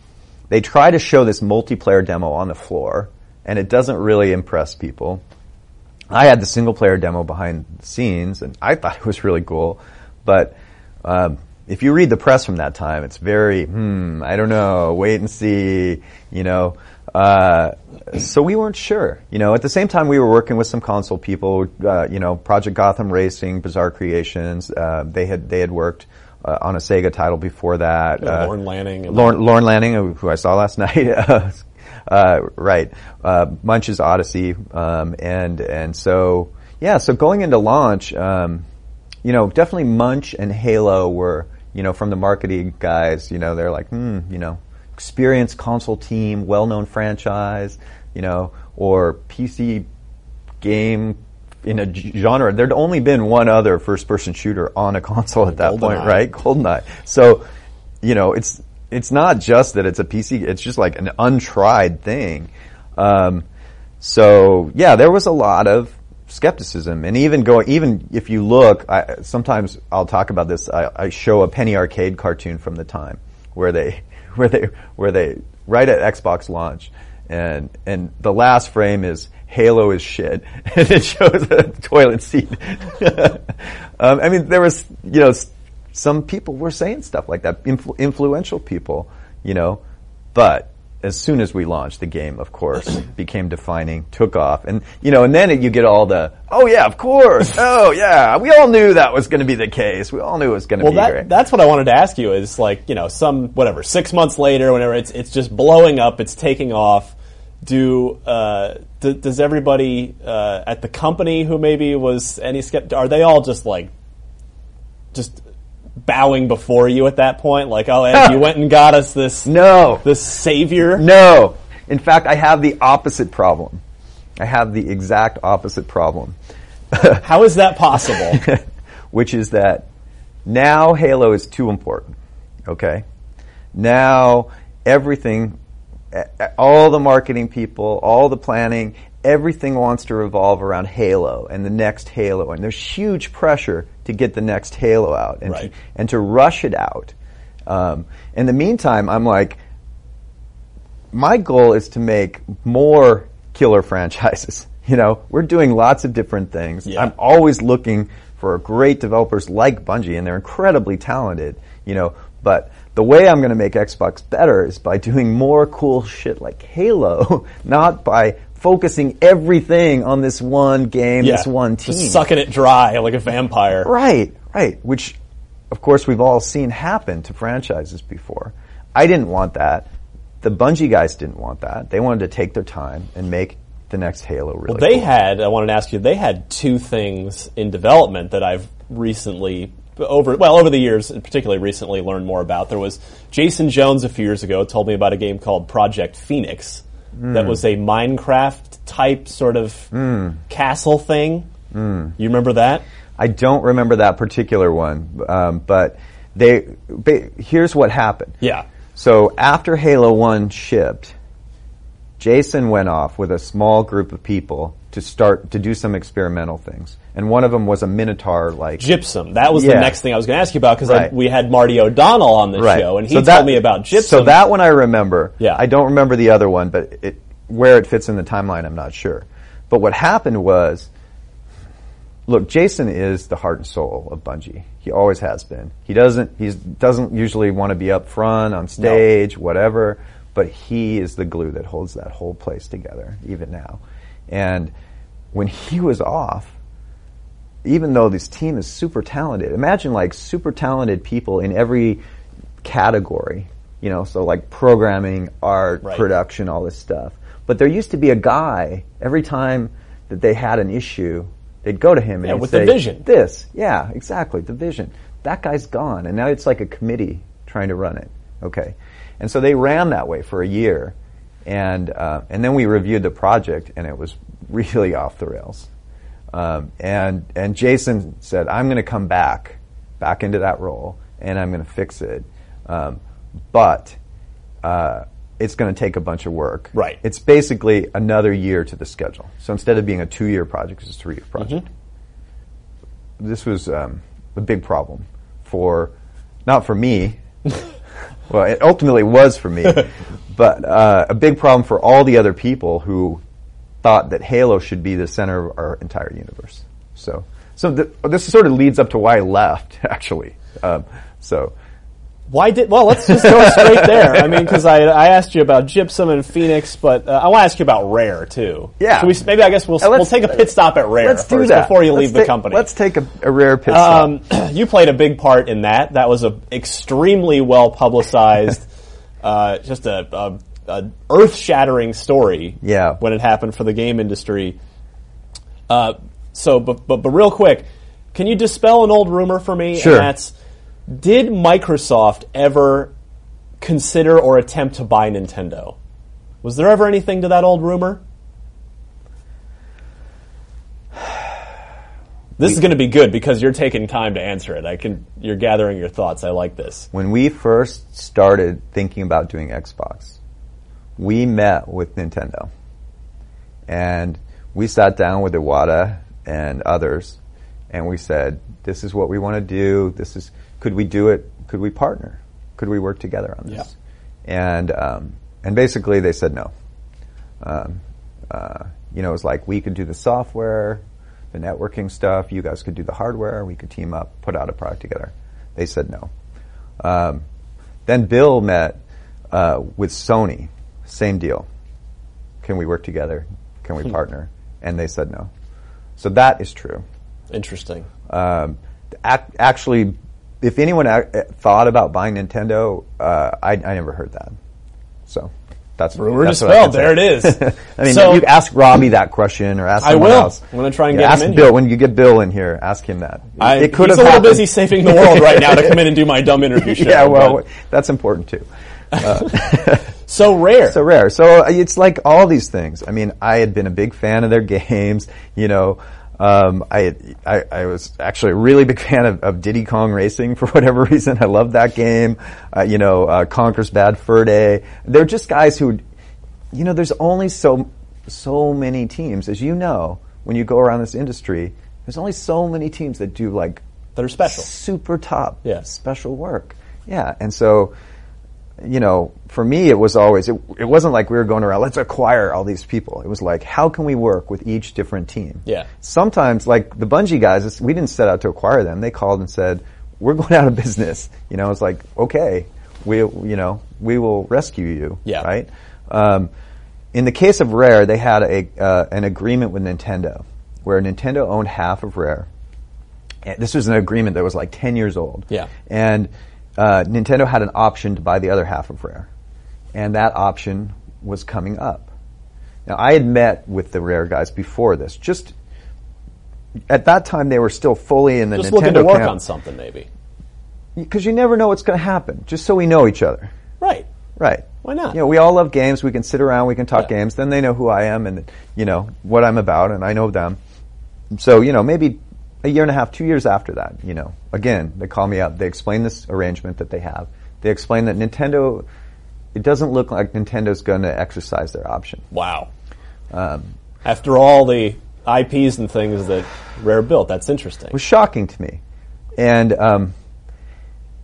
they try to show this multiplayer demo on the floor, and it doesn't really impress people. I had the single player demo behind the scenes, and I thought it was really cool. But um, if you read the press from that time, it's very, hmm, I don't know, wait and see, you know. Uh, so we weren't sure. You know, at the same time, we were working with some console people. Uh, you know, Project Gotham Racing, Bizarre Creations. Uh, they had they had worked uh, on a Sega title before that. Yeah, Uh, Lorne Lanning Lorne Lanning, who- who I saw last night. uh, right, uh, Munch's Odyssey, um, and and so yeah. So going into launch, um, you know, definitely Munch and Halo were, you know, from the marketing guys, you know, they're like, hmm, you know, experienced console team, well-known franchise, you know, or PC game in a genre. There'd only been one other first-person shooter on a console at that point, GoldenEye. right? GoldenEye. So, you know, it's it's not just that it's a PC. It's just like an untried thing. Um, so yeah, there was a lot of skepticism, and even going, even if you look, I, sometimes I'll talk about this. I, I show a Penny Arcade cartoon from the time where they, where they, where they, right at Xbox launch, and and the last frame is Halo is shit, and it shows a toilet seat. um, I mean, there was, you know, some people were saying stuff like that, influ- influential people, you know, but as soon as we launched, the game, of course, became defining, took off, and you know, and then it, you get all the, oh yeah, of course, oh yeah, we all knew that was going to be the case. We all knew it was going to Well, be that, great. that's what I wanted to ask you is like, you know, some, whatever, six months later, whenever it's, it's just blowing up, it's taking off. Do, uh, d- does everybody, uh, at the company who maybe was any skeptic? are they all just like, just bowing before you at that point? Like, oh, Ed, you went and got us this, no, this savior? No. In fact, I have the opposite problem. I have the exact opposite problem. How is that possible? Which is that now Halo is too important. Okay? Now everything, all the marketing people, all the planning, everything wants to revolve around Halo and the next Halo. And there's huge pressure to get the next Halo out and, Right. to, and to rush it out. Um, in the meantime, I'm like, my goal is to make more killer franchises. You know, we're doing lots of different things. Yeah. I'm always looking for great developers like Bungie, and they're incredibly talented. You know, but the way I'm going to make Xbox better is by doing more cool shit like Halo, not by focusing everything on this one game, this one team. Sucking it dry like a vampire. Right, right. Which, of course, we've all seen happen to franchises before. I didn't want that. The Bungie guys didn't want that. They wanted to take their time and make the next Halo really. Well, they cool. had. I wanted to ask you. They had two things in development that I've recently over well over the years, and particularly recently, learned more about. There was Jason Jones a few years ago told me about a game called Project Phoenix that Mm. was a Minecraft type sort of Mm. castle thing. Mm. You remember that? I don't remember that particular one, um, but they. Ba- here's what happened. Yeah. So after Halo One shipped, Jason went off with a small group of people to start to do some experimental things, and one of them was a Minotaur like Gypsum. That was the next thing I was going to ask you about because Right. we had Marty O'Donnell on the Right. show, and he So told that- me about Gypsum. So that one I remember. Yeah. I don't remember the other one, but it, where it fits in the timeline, I'm not sure. But what happened was, look, Jason is the heart and soul of Bungie. He always has been. He doesn't. He doesn't usually want to be up front on stage, whatever. But he is the glue that holds that whole place together, even now. And when he was off, even though this team is super talented, imagine like super talented people in every category, you know, so like programming, art, Right. production, all this stuff. But there used to be a guy every time that they had an issue, they'd go to him and Yeah, he'd with the say, vision. This, yeah, exactly, the vision. That guy's gone, and now it's like a committee trying to run it. Okay, and so they ran that way for a year, and uh, and then we reviewed the project, and it was really off the rails. Um, and and Jason said, "I'm going to come back, back into that role, and I'm going to fix it, um, but uh, it's going to take a bunch of work. Right. It's basically another year to the schedule. So instead of being a two-year project, it's a three-year project. This was um, a big problem for, not for me. well, it ultimately was for me, but uh, a big problem for all the other people who thought that Halo should be the center of our entire universe. So, so th- this sort of leads up to why I left, actually. Um, so, Why did? Well, let's just go straight there. I mean, because I, I asked you about Gypsum and Phoenix, but uh, I want to ask you about Rare too. Yeah. Should we, maybe I guess we'll Uh, we'll take a pit stop at Rare let's do that before you Let's leave the company. Let's take a, a rare pit stop. Um, you played a big part in that. That was a extremely well publicized, uh, just a, a, a earth shattering story. Yeah. When it happened for the game industry. Uh, so, but, but but real quick, Can you dispel an old rumor for me? Sure. And that's did Microsoft ever consider or attempt to buy Nintendo? Was there ever anything to that old rumor? This is going to be good because you're taking time to answer it. I can. You're gathering your thoughts. I like this. When we first started thinking about doing Xbox, we met with Nintendo. And we sat down with Iwata and others and we said, this is what we want to do. This is, could we do it? Could we partner? Could we work together on this? And, um, and basically they said no. Um, uh, you know, it was like we could do the software, the networking stuff. You guys could do the hardware. We could team up, put out a product together. They said no. Um, then Bill met uh, with Sony. Same deal. Can we work together? Can we partner? And they said no. So that is true. Interesting. Um, ac- actually, if anyone ac- thought about buying Nintendo, uh, I, I never heard that. So that's Rumor that's dispelled. There it is. I mean, So- you ask Robbie that question, or ask I will. else. I'm gonna try and Yeah, get him ask in Bill here. when you get Bill in here. Ask him that. I, it could he's have a little happened. busy saving the world right now to come in and do my dumb interview show. yeah, well, but- that's important too. so rare. So rare. So uh, it's like all these things. I mean, I had been a big fan of their games. You know, um, I, I I was actually a really big fan of, of Diddy Kong Racing for whatever reason. I loved that game. Uh, you know, uh, Conker's Bad Fur Day. They're just guys who, you know, there's only so so many teams, as you know, when you go around this industry. There's only so many teams that do like that are special, super top, Yeah. special work. Yeah, and so you know, for me, it was always, it, it wasn't like we were going around, let's acquire all these people. It was like, how can we work with each different team? Yeah. Sometimes, like the Bungie guys, we didn't set out to acquire them. They called and said, we're going out of business. You know, it's like, okay, we, you know, we will rescue you. Yeah. Right? Um, in the case of Rare, they had a, uh, an agreement with Nintendo where Nintendo owned half of Rare. And this was an agreement that was like 10 years old. Yeah. And uh, Nintendo had an option to buy the other half of Rare. And that option was coming up. Now, I had met with the Rare guys before this. Just at that time, they were still fully in the Just Nintendo looking to work camp. on something, maybe. Because you never know what's going to happen, just so we know each other. Right. Right. Why not? You know, we all love games. We can sit around, we can talk games. Then they know who I am and, you know, what I'm about, and I know them. So, you know, maybe a year and a half, two years after that, you know, again, they call me up. They explain this arrangement that they have. They explain that Nintendo, it doesn't look like Nintendo's going to exercise their option. Wow. Um, After all the IPs and things that Rare built, that's interesting. It was shocking to me. And, um,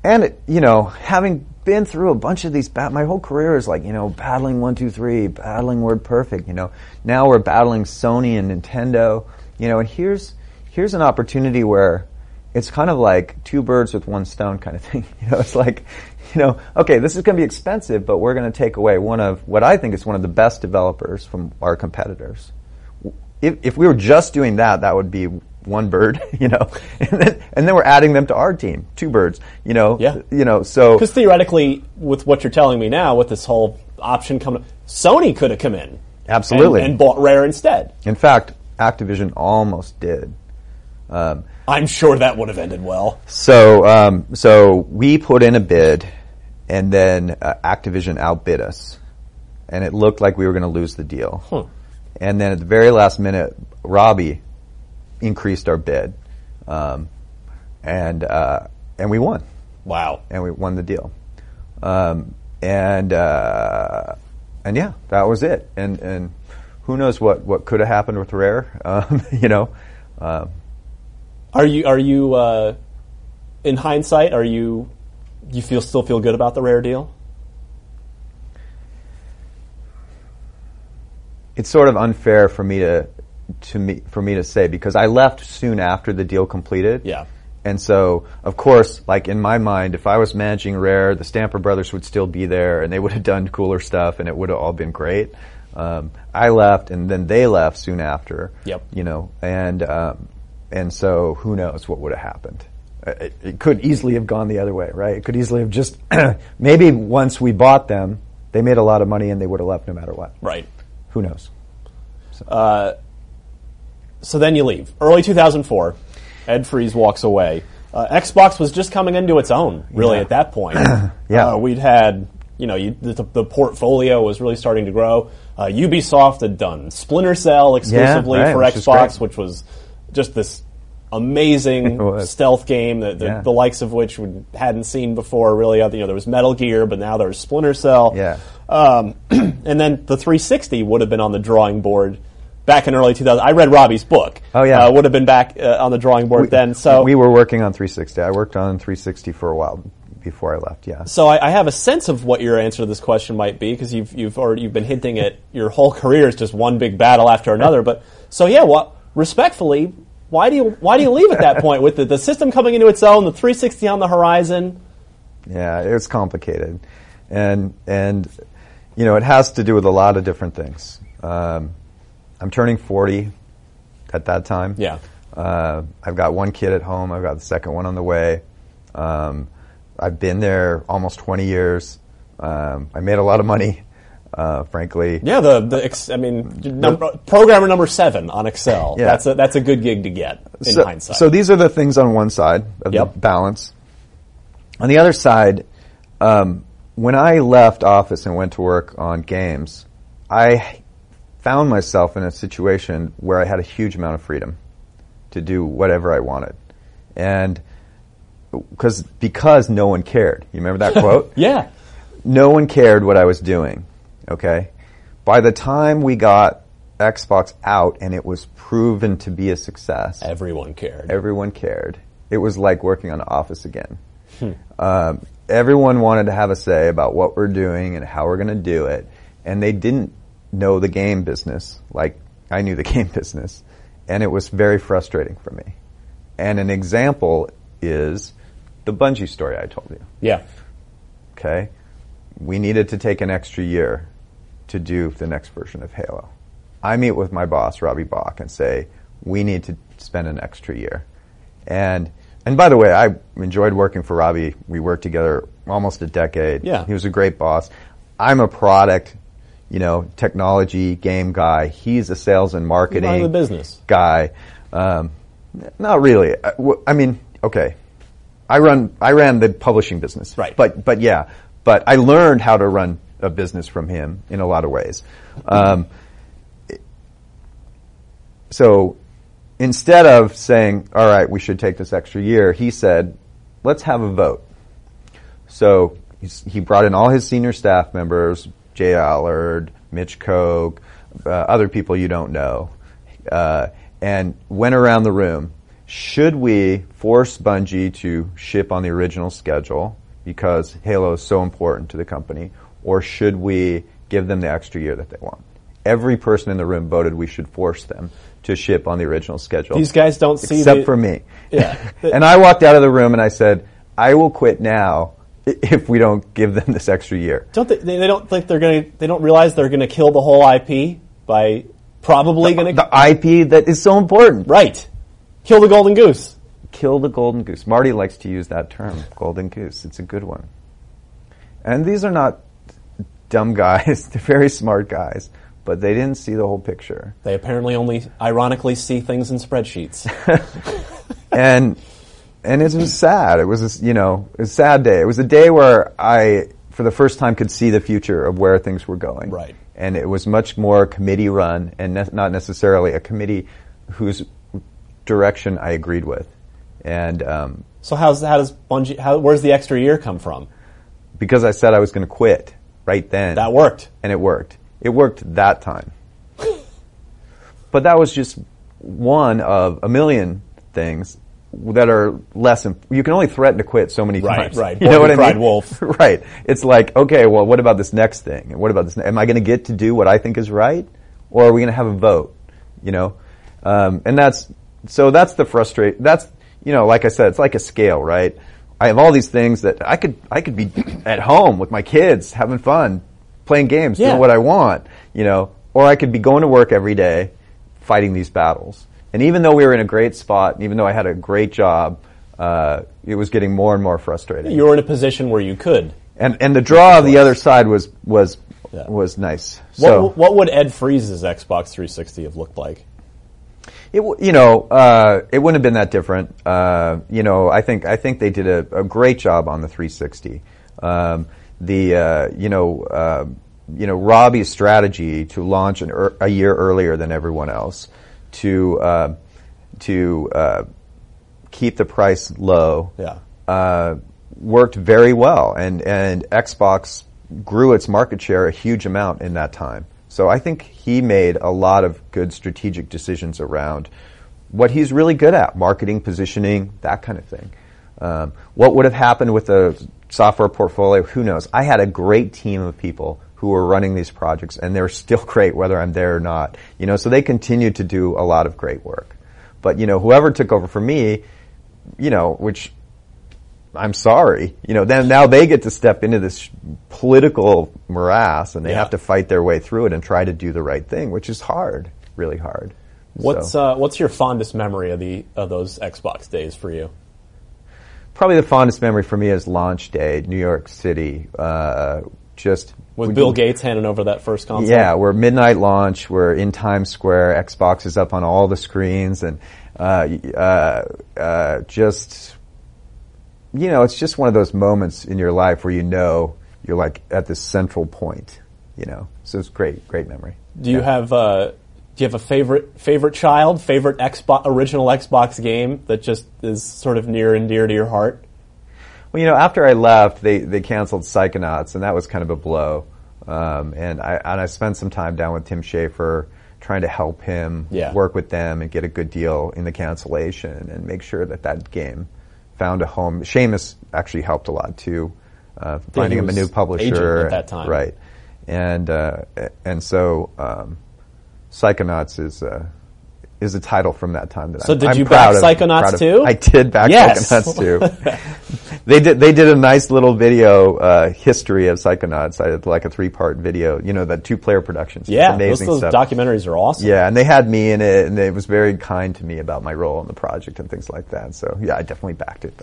and, it, you know, having been through a bunch of these, bat- my whole career is like, you know, battling one, two, three, battling Word Perfect, you know. Now we're battling Sony and Nintendo, you know, and here's, here's an opportunity where it's kind of like two birds with one stone kind of thing. You know, it's like, you know, okay, this is going to be expensive, but we're going to take away one of what I think is one of the best developers from our competitors. If, if we were just doing that, that would be one bird, you know, and then, and then we're adding them to our team, two birds, you know, Yeah. you know, so Because theoretically, with what you're telling me now, with this whole option coming, Sony could have come in. Absolutely. And, and bought Rare instead. in fact, Activision almost did. Um, I'm sure that would have ended well. So, um, so we put in a bid, and then uh, Activision outbid us, and it looked like we were going to lose the deal. Huh. And then at the very last minute, Robbie increased our bid, um, and uh, and we won. Wow. And we won the deal. Um, and uh, and yeah, that was it. And and who knows what what could have happened with Rare? Um, you know. Are you are you uh, in hindsight? Are you you feel still feel good about the Rare deal? it's sort of unfair for me to to me for me to say because I left soon after the deal completed. Yeah. And so, of course, like in my mind, if I was managing Rare, the Stamper brothers would still be there, and they would have done cooler stuff, and it would have all been great. Um, I left, and then they left soon after. Yep. You know, and um, and so who knows what would have happened? Uh, It, it could easily have gone the other way, right? It could easily have just maybe once we bought them, they made a lot of money, and they would have left no matter what. Right. Who knows? Uh, so then you leave early 2004. Ed Fries walks away. Uh, Xbox was just coming into its own, really, Yeah. at that point. Yeah. Uh, we'd had, you know, you, the, the portfolio was really starting to grow. Uh, Ubisoft had done Splinter Cell exclusively right, for which Xbox, which was just this amazing stealth game that the, Yeah. the likes of which we hadn't seen before. Really, you know, there was Metal Gear, but now there's Splinter Cell. Yeah. Um, and then the 360 would have been on the drawing board back in early 2000. I read Robbie's book. Oh, yeah. uh, would have been back uh, on the drawing board then. So we were working on 360. I worked on 360 for a while before I left. Yeah. So I, I have a sense of what your answer to this question might be because you've you've already you've been hinting at your whole career is just one big battle after another. But so yeah, what respectfully, why do you why do you leave at that point with the, the system coming into its own, the 360 on the horizon? Yeah, it's complicated, and and you know it has to do with a lot of different things. Um, I'm turning 40 at that time. Yeah. Uh, I've got one kid at home. I've got the second one on the way. Um, I've been there almost 20 years. Um, I made a lot of money, uh, frankly. Yeah, the the ex, I mean, number, programmer number seven on Excel. Yeah. That's a that's a good gig to get in so, hindsight. So these are the things on one side of Yep. the balance. On the other side, um, when I left office and went to work on games, I found myself in a situation where I had a huge amount of freedom to do whatever I wanted, and because because no one cared. You remember that quote? yeah, no one cared what I was doing. Okay. By the time we got Xbox out and it was proven to be a success, everyone cared. Everyone cared. It was like working on Office again. Hmm. Um, everyone wanted to have a say about what we're doing and how we're going to do it, and they didn't know the game business like I knew the game business, and it was very frustrating for me. And an example is the Bungie story I told you. Yeah. Okay. We needed to take an extra year to do the next version of Halo. I meet with my boss, Robbie Bach, and say, we need to spend an extra year. And, and by the way, I enjoyed working for Robbie. We worked together almost a decade. Yeah. He was a great boss. I'm a product, you know, technology game guy. He's a sales and marketing the business. guy. Um, not really. I, w- I mean, okay. I run. I ran the publishing business. Right. But but yeah. But I learned how to run a business from him in a lot of ways. Um, so instead of saying, "All right, we should take this extra year," he said, "Let's have a vote." So he brought in all his senior staff members, J Allard, Mitch Koch, uh, other people you don't know, uh, and went around the room. Should we force Bungie to ship on the original schedule because Halo is so important to the company, or should we give them the extra year that they want? Every person in the room voted we should force them to ship on the original schedule. These guys don't see that. except the- for me. Yeah. and I walked out of the room and I said, "I will quit now if we don't give them this extra year." Don't they, they? They don't think they're going to. They don't realize they're going to kill the whole IP by probably going to the IP that is so important. Right. Kill the golden goose. Kill the golden goose. Marty likes to use that term, golden goose. It's a good one. And these are not dumb guys. They're very smart guys, but they didn't see the whole picture. They apparently only, ironically, see things in spreadsheets. and and it was sad. It was a, you know a sad day. It was a day where I, for the first time, could see the future of where things were going. Right. And it was much more committee run and ne- not necessarily a committee whose direction I agreed with. And um, so how's how does Bungie? How, where's the extra year come from? because I said I was going to quit right then, That worked. and it worked. It worked that time. but that was just one of a million things that are less. Imp- you can only threaten to quit so many Right, times. right. Right. You know what I mean? wolf. right. It's like, okay, well, what about this next thing? And what about this? ne- Am I going to get to do what I think is right, or are we going to have a vote? You know, um, and that's so that's the frustrate. That's you know, like I said, it's like a scale, right? I have all these things that I could I could be at home with my kids having fun, playing games, Yeah. doing what I want, you know, or I could be going to work every day, fighting these battles. And even though we were in a great spot, and even though I had a great job, uh, it was getting more and more frustrating. You were in a position where you could. and and the draw of the other side was was was nice. So what, what would Ed Fries's Xbox 360 have looked like? It, you know, uh, it wouldn't have been that different. Uh, you know, I think I think they did a, a great job on the 360. Um, the uh, you know uh, you know Robbie's strategy to launch an er- a year earlier than everyone else, to uh, to uh, keep the price low, Yeah. uh, worked very well, and and Xbox grew its market share a huge amount in that time. So I think he made a lot of good strategic decisions around what he's really good at: marketing, positioning, that kind of thing. Um, what would have happened with the software portfolio? Who knows? I had a great team of people who were running these projects, and they're still great whether I'm there or not. You know, so they continue to do a lot of great work. But you know, whoever took over for me, you know, which I'm sorry, you know, then now they get to step into this political morass and they Yeah. have to fight their way through it and try to do the right thing, which is hard, really hard. What's So- uh, what's your fondest memory of the of those Xbox days for you? probably the fondest memory for me is launch day, New York City. Uh, just With Bill did- Gates handing over that first console? Yeah, we're midnight launch. We're in Times Square. Xbox is up on all the screens, and uh, uh, uh, just you know, it's just one of those moments in your life where you know you're like at this central point. You know, so it's great, great memory. Do you have uh, do you have a favorite favorite child, favorite Xbox original Xbox game that just is sort of near and dear to your heart? Well, you know, after I left, they, they canceled Psychonauts, and that was kind of a blow. Um, and I and I spent some time down with Tim Schafer trying to help him Yeah. work with them and get a good deal in the cancellation and make sure that that game found a home. Seamus actually helped a lot too, uh, finding him a new publisher at that time. right? And uh, and so um, Psychonauts is. Uh, is a title from that time that So I'm, did I'm you back of- Psychonauts of. too? I did back Yes. Psychonauts too. they did they did a nice little video uh, history of Psychonauts. I did like a three part video. You know, the two player productions. Yeah, those, amazing those stuff. documentaries are awesome. yeah, and they had me in it, and it was very kind to me about my role in the project and things like that. So yeah, I definitely backed it.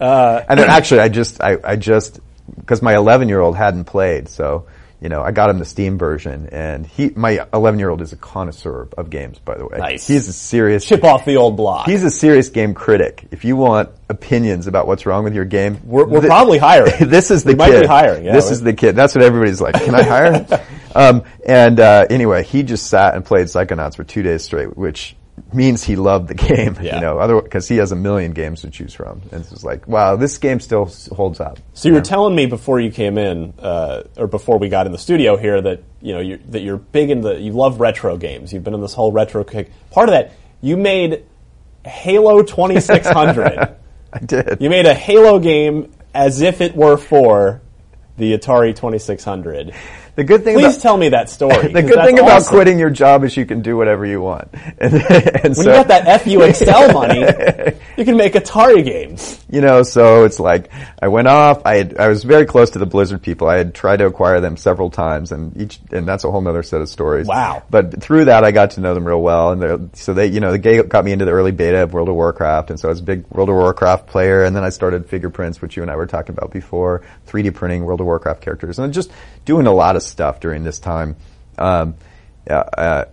Uh, and then actually, I just I, I just because my 11 year old hadn't played, so you know I got him the Steam version, and he my 11 year old is a connoisseur of games, by the way. Nice. He's a serious Chip off the old block. He's a serious game critic. If you want opinions about what's wrong with your game, We're- we're thi- probably hiring. this is the We might kid. be hiring, yeah, this is the kid. That's what everybody's like. Can I hire him? um, and uh, anyway, he just sat and played Psychonauts for two days straight, which means he loved the game. Yeah. You know, because he has a million games to choose from, and it's just like, wow, this game still holds up. So you were telling me before you came in, uh, or before we got in the studio here, that you know you're, that you're big in the you love retro games. You've been in this whole retro kick. Part of that, you made Halo 2600. I did. you made a Halo game as if it were for the Atari 2600. The good thing Please about tell me that story. the good thing about awesome. quitting your job is you can do whatever you want. And, and when so, you got that FU Excel money, you can make Atari games. you know, so it's like I went off. I had, I was very close to the Blizzard people. I had tried to acquire them several times, and each and that's a whole other set of stories. Wow. But through that, I got to know them real well, and so they, you know, they got me into the early beta of World of Warcraft, and so I was a big World of Warcraft player. And then I started FigurePrints, which you and I were talking about before, 3D printing World of Warcraft characters, and just doing a lot of stuff during this time. Um, uh, uh,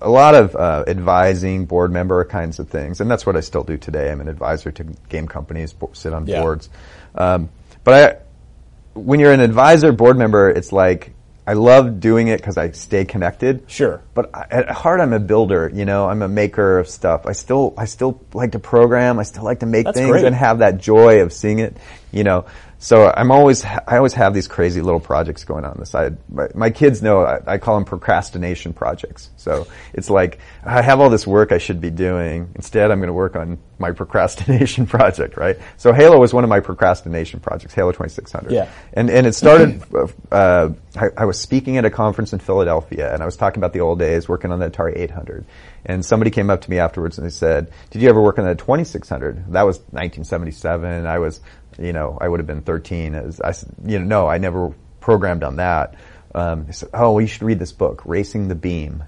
a lot of uh, advising, board member kinds of things, and that's what I still do today. I'm an advisor to game companies, bo- sit on Yeah. boards. Um, but I, when you're an advisor, board member, it's like I love doing it because I stay connected. Sure. But I, at heart, I'm a builder. You know, I'm a maker of stuff. I still, I still like to program. I still like to make That's things great. and have that joy of seeing it. You know, so I'm always, I always have these crazy little projects going on the side. My, my kids know I, I call them procrastination projects. So it's like I have all this work I should be doing. Instead, I'm going to work on my procrastination project, right? So Halo was one of my procrastination projects, Halo 2600. Yeah. And and it started. Uh, I, I was speaking at a conference in Philadelphia, and I was talking about the old days, working on the Atari 800. And somebody came up to me afterwards and they said, "Did you ever work on the 2600?" That was 1977. I was, you know, I would have been 13. As I said, you know, no, I never programmed on that. Um, they said, "Oh, well, you should read this book, Racing the Beam."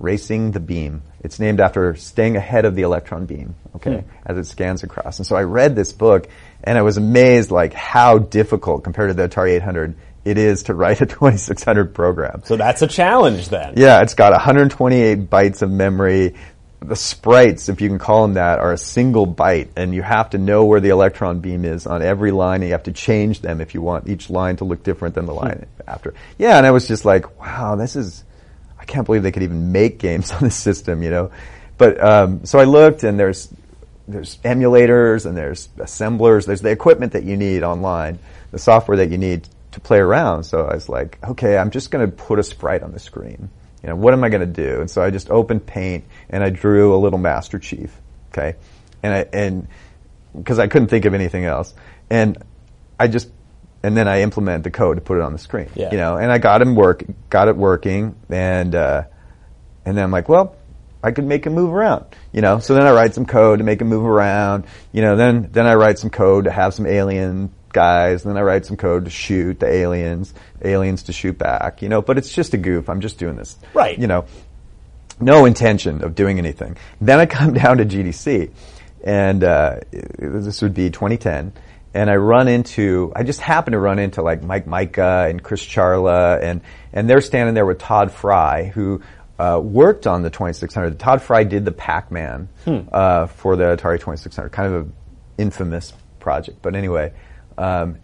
Racing the Beam. It's named after staying ahead of the electron beam, okay, as it scans across. And so I read this book and I was amazed like how difficult compared to the Atari 800 it is to write a 2600 program. So that's a challenge then. Yeah, it's got 128 bytes of memory, the sprites, if you can call them that, are a single byte, and you have to know where the electron beam is on every line, and you have to change them if you want each line to look different than the line after. Yeah, and I was just like, wow, this is, I can't believe they could even make games on this system, you know. But um, so I looked, and there's there's emulators and there's assemblers. There's the equipment that you need online, the software that you need to play around. So I was like, okay, I'm just going to put a sprite on the screen. You know, what am I going to do? And so I just opened Paint and I drew a little Master Chief. Okay, and I and because I couldn't think of anything else, and I just and then I implement the code to put it on the screen. Yeah. You know, and I got him work, got it working, and uh, and then I'm like, well, I could make him move around. You know, so then I write some code to make him move around. You know, then then I write some code to have some alien guys, and then I write some code to shoot the aliens, aliens to shoot back. You know, but it's just a goof. I'm just doing this. Right. You know, no intention of doing anything. Then I come down to GDC, and uh, this would be 2010. And I run into, I just happen to run into like Mike Mika and Chris Charla, and and they're standing there with Tod Frye, who uh, worked on the 2600. Tod Frye did the Pac-Man Hmm. uh, for the Atari 2600, kind of an infamous project. But anyway, um,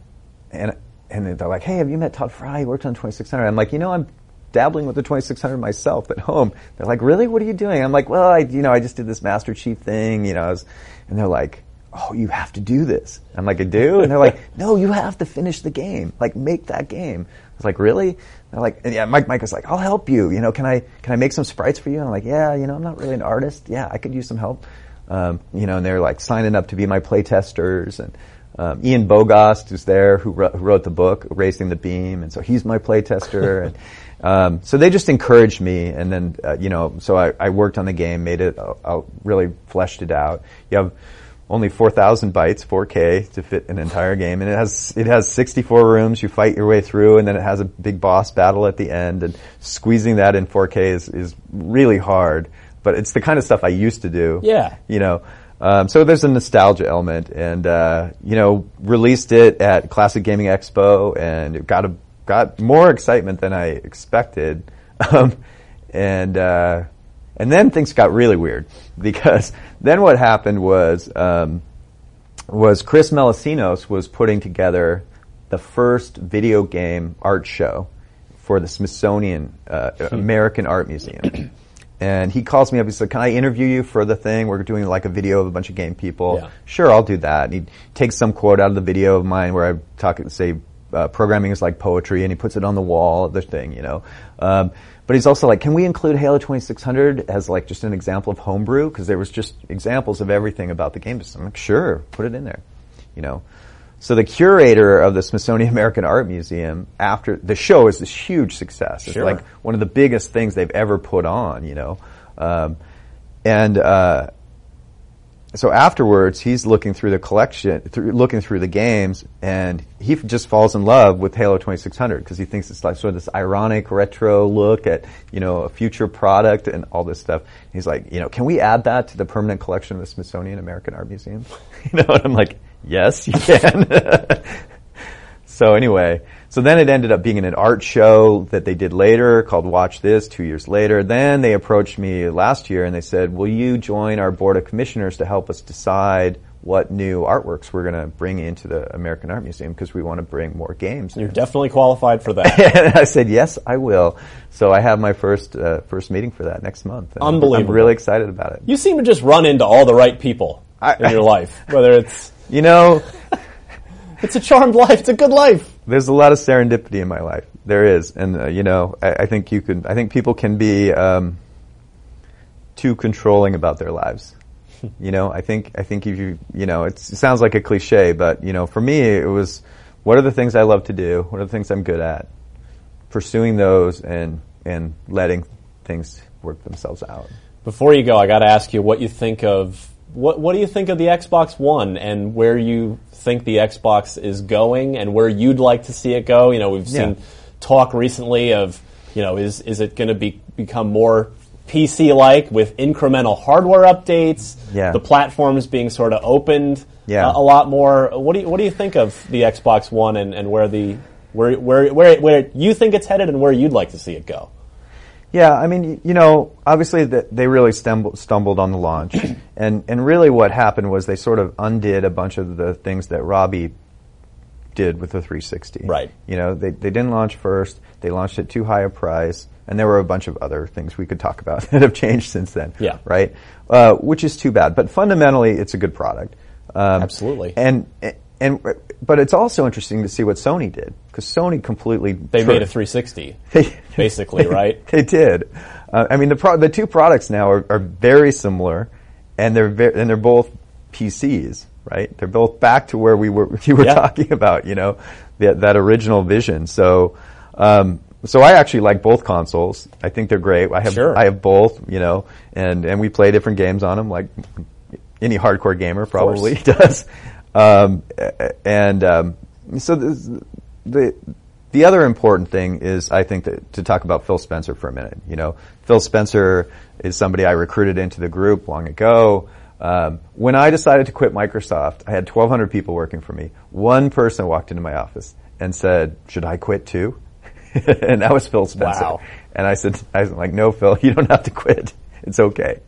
and and they're like, "Hey, have you met Tod Frye? He worked on 2600." I'm like, "You know, I'm dabbling with the 2600 myself at home." They're like, "Really? What are you doing?" I'm like, "Well, I you know, I just did this Master Chief thing, you know." Was, and they're like, "Oh, you have to do this." I'm like, "I do," and they're like, "No, you have to finish the game. Like, make that game." I was like, "Really?" They're like, and yeah, Mike Mika was like, "I'll help you. You know, can I can I make some sprites for you?" And I'm like, "Yeah, you know, I'm not really an artist. Yeah, I could use some help." Um, you know, and they're like signing up to be my play testers and. Um, Ian Bogost is there who, wrote, who wrote the book Racing the Beam, and so he's my playtester. and um, so they just encouraged me, and then uh, you know, so I, I worked on the game, made it, uh, uh, really fleshed it out. You have only 4,000 bytes, 4K, to fit an entire game, and it has it has 64 rooms. You fight your way through, and then it has a big boss battle at the end. And squeezing that in 4K is is really hard, but it's the kind of stuff I used to do. Yeah. You know. Um, so there's a nostalgia element, and uh, you know, released it at Classic Gaming Expo, and it got a, got more excitement than I expected, um, and uh, and then things got really weird because then what happened was um, was Chris Melissinos was putting together the first video game art show for the Smithsonian uh, American Art Museum. And he calls me up. He said, "Can I interview you for the thing? We're doing like a video of a bunch of game people." Yeah. Sure, I'll do that. And he takes some quote out of the video of mine where I talk, and say, uh, programming is like poetry, and he puts it on the wall of the thing, you know. Um, but he's also like, "Can we include Halo 2600 as like just an example of homebrew? Because there was just examples of everything about the game." I'm like, "Sure, put it in there," you know. So the curator of the Smithsonian American Art Museum, after the show is this huge success. It's Sure. like one of the biggest things they've ever put on, you know. Um, and uh, so afterwards, he's looking through the collection, through, looking through the games, and he f- just falls in love with Halo 2600 because he thinks it's like sort of this ironic retro look at you know a future product and all this stuff. He's like, you know, can we add that to the permanent collection of the Smithsonian American Art Museum? you know, and I'm like, yes, you can. So anyway, so then it ended up being in an art show that they did later called Watch This two years later. Then they approached me last year and they said, will you join our board of commissioners to help us decide what new artworks we're going to bring into the American Art Museum because we want to bring more games. You're definitely qualified for that. and I said, yes, I will. So I have my first, uh, first meeting for that next month. Unbelievable. I'm really excited about it. You seem to just run into all the right people in your life, whether it's You know, it's a charmed life, it's a good life. there's a lot of serendipity in my life. There is, and uh, you know, I, I think you can. I think people can be um, too controlling about their lives. you know, I think I think if you you know, it's, it sounds like a cliche, but you know, for me, it was what are the things I love to do? What are the things I'm good at? Pursuing those and and letting things work themselves out. Before you go, I got to ask you what you think of what what do you think of the Xbox One and where you think the Xbox is going and where you'd like to see it go? You know, we've seen talk recently of you know is is it going to be become more PC like with incremental hardware updates? Yeah. The platforms being sort of opened Yeah. a, a lot more. What do you what do you think of the Xbox One and, and where the where, where where where you think it's headed and where you'd like to see it go? Yeah, I mean, you know, obviously that they really stumbled, stumbled on the launch, and and really what happened was they sort of undid a bunch of the things that Robbie did with the 360. Right. You know, they they didn't launch first. They launched at too high a price, and there were a bunch of other things we could talk about that have changed since then. Yeah. Right. Uh, which is too bad, but fundamentally, it's a good product. Um, Absolutely. And and but it's also interesting to see what Sony did because Sony completely They made a 360, basically, right? They did. Uh, I mean, the pro- the two products now are, are very similar, and they're ve- and they're both PCs, right? They're both back to where we were you were Yeah. talking about, you know, that that original vision. So. Um, so I actually like both consoles. I think they're great. I have Sure. I have both, you know, and and we play different games on them, like any hardcore gamer probably does. Um, and um, so this, the the other important thing is, I think, that, to talk about Phil Spencer for a minute. You know, Phil Spencer is somebody I recruited into the group long ago. Um, when I decided to quit Microsoft, I had 1,200 people working for me. One person walked into my office and said, "Should I quit too?" and that was Phil Spencer. Wow. And I said, "I was like, no, Phil, you don't have to quit. It's okay.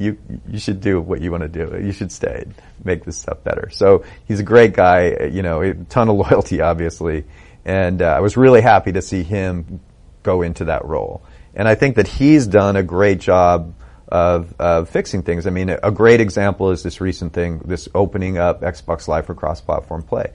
You you should do what you want to do. You should stay, make this stuff better." So he's a great guy. You know, a ton of loyalty, obviously, and uh, I was really happy to see him go into that role. And I think that he's done a great job of, of fixing things. I mean, a, a great example is this recent thing, this opening up Xbox Live for cross-platform play.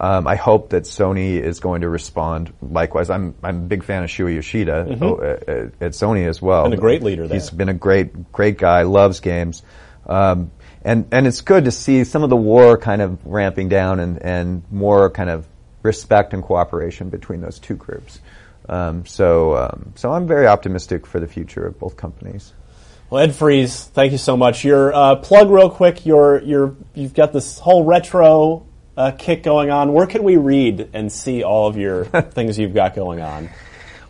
Um, I hope that Sony is going to respond likewise. I'm I'm a big fan of Shuhei Yoshida Mhm. oh, uh, uh, at Sony as well. Been a great leader there. He's been a great great guy. Loves games, um, and and it's good to see some of the war kind of ramping down and and more kind of respect and cooperation between those two groups. Um, so um, so I'm very optimistic for the future of both companies. Well, Ed Fries, thank you so much. Your uh, plug, real quick. Your your you've got this whole retro uh, kick going on. Where can we read and see all of your things you've got going on?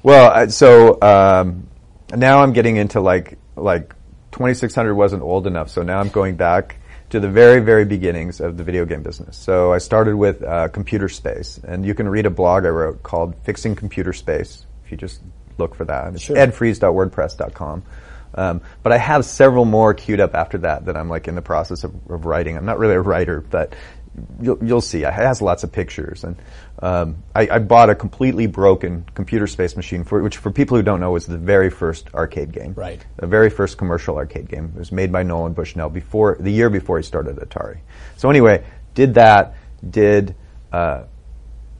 Well, so um, now I'm getting into like like 2600 wasn't old enough, so now I'm going back to the very very beginnings of the video game business. So I started with uh, computer space, and you can read a blog I wrote called "Fixing Computer Space." If you just look for that, it's Sure. edfries.wordpress.com. Um, but I have several more queued up after that that I'm like in the process of, of writing. I'm not really a writer, but you'll, you'll see. It has lots of pictures, and um, I, I bought a completely broken computer space machine, for, which for people who don't know was the very first arcade game. Right. The very first commercial arcade game. It was made by Nolan Bushnell before the year before he started Atari. So anyway, did that. Did uh,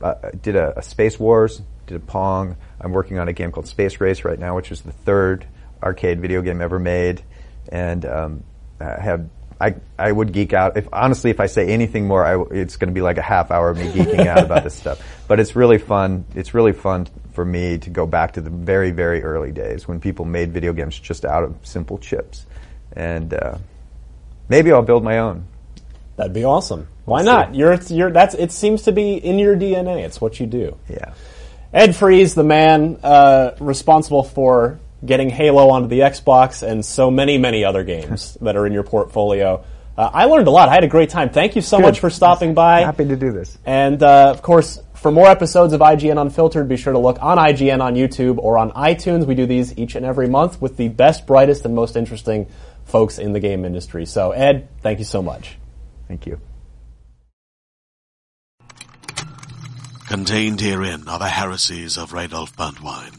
uh, did a, a Space Wars. Did a Pong. I'm working on a game called Space Race right now, which is the third arcade video game ever made, and um, I have. I, I would geek out. If honestly, if I say anything more, I it's going to be like a half hour of me geeking out about this stuff. But it's really fun. It's really fun for me to go back to the very, very early days when people made video games just out of simple chips, and uh, maybe I'll build my own. That'd be awesome. Why We'll not? see. You're you're that's it seems to be in your DNA. It's what you do. Yeah. Ed Fries, the man uh, responsible for getting Halo onto the Xbox and so many, many other games that are in your portfolio. Uh, I learned a lot. I had a great time. Thank you so Good. much for stopping by. Happy to do this. And uh, of course, for more episodes of IGN Unfiltered, be sure to look on IGN on YouTube or on iTunes. We do these each and every month with the best, brightest, and most interesting folks in the game industry. So, Ed, thank you so much. Thank you. Contained herein are the heresies of Radolf Burntwine,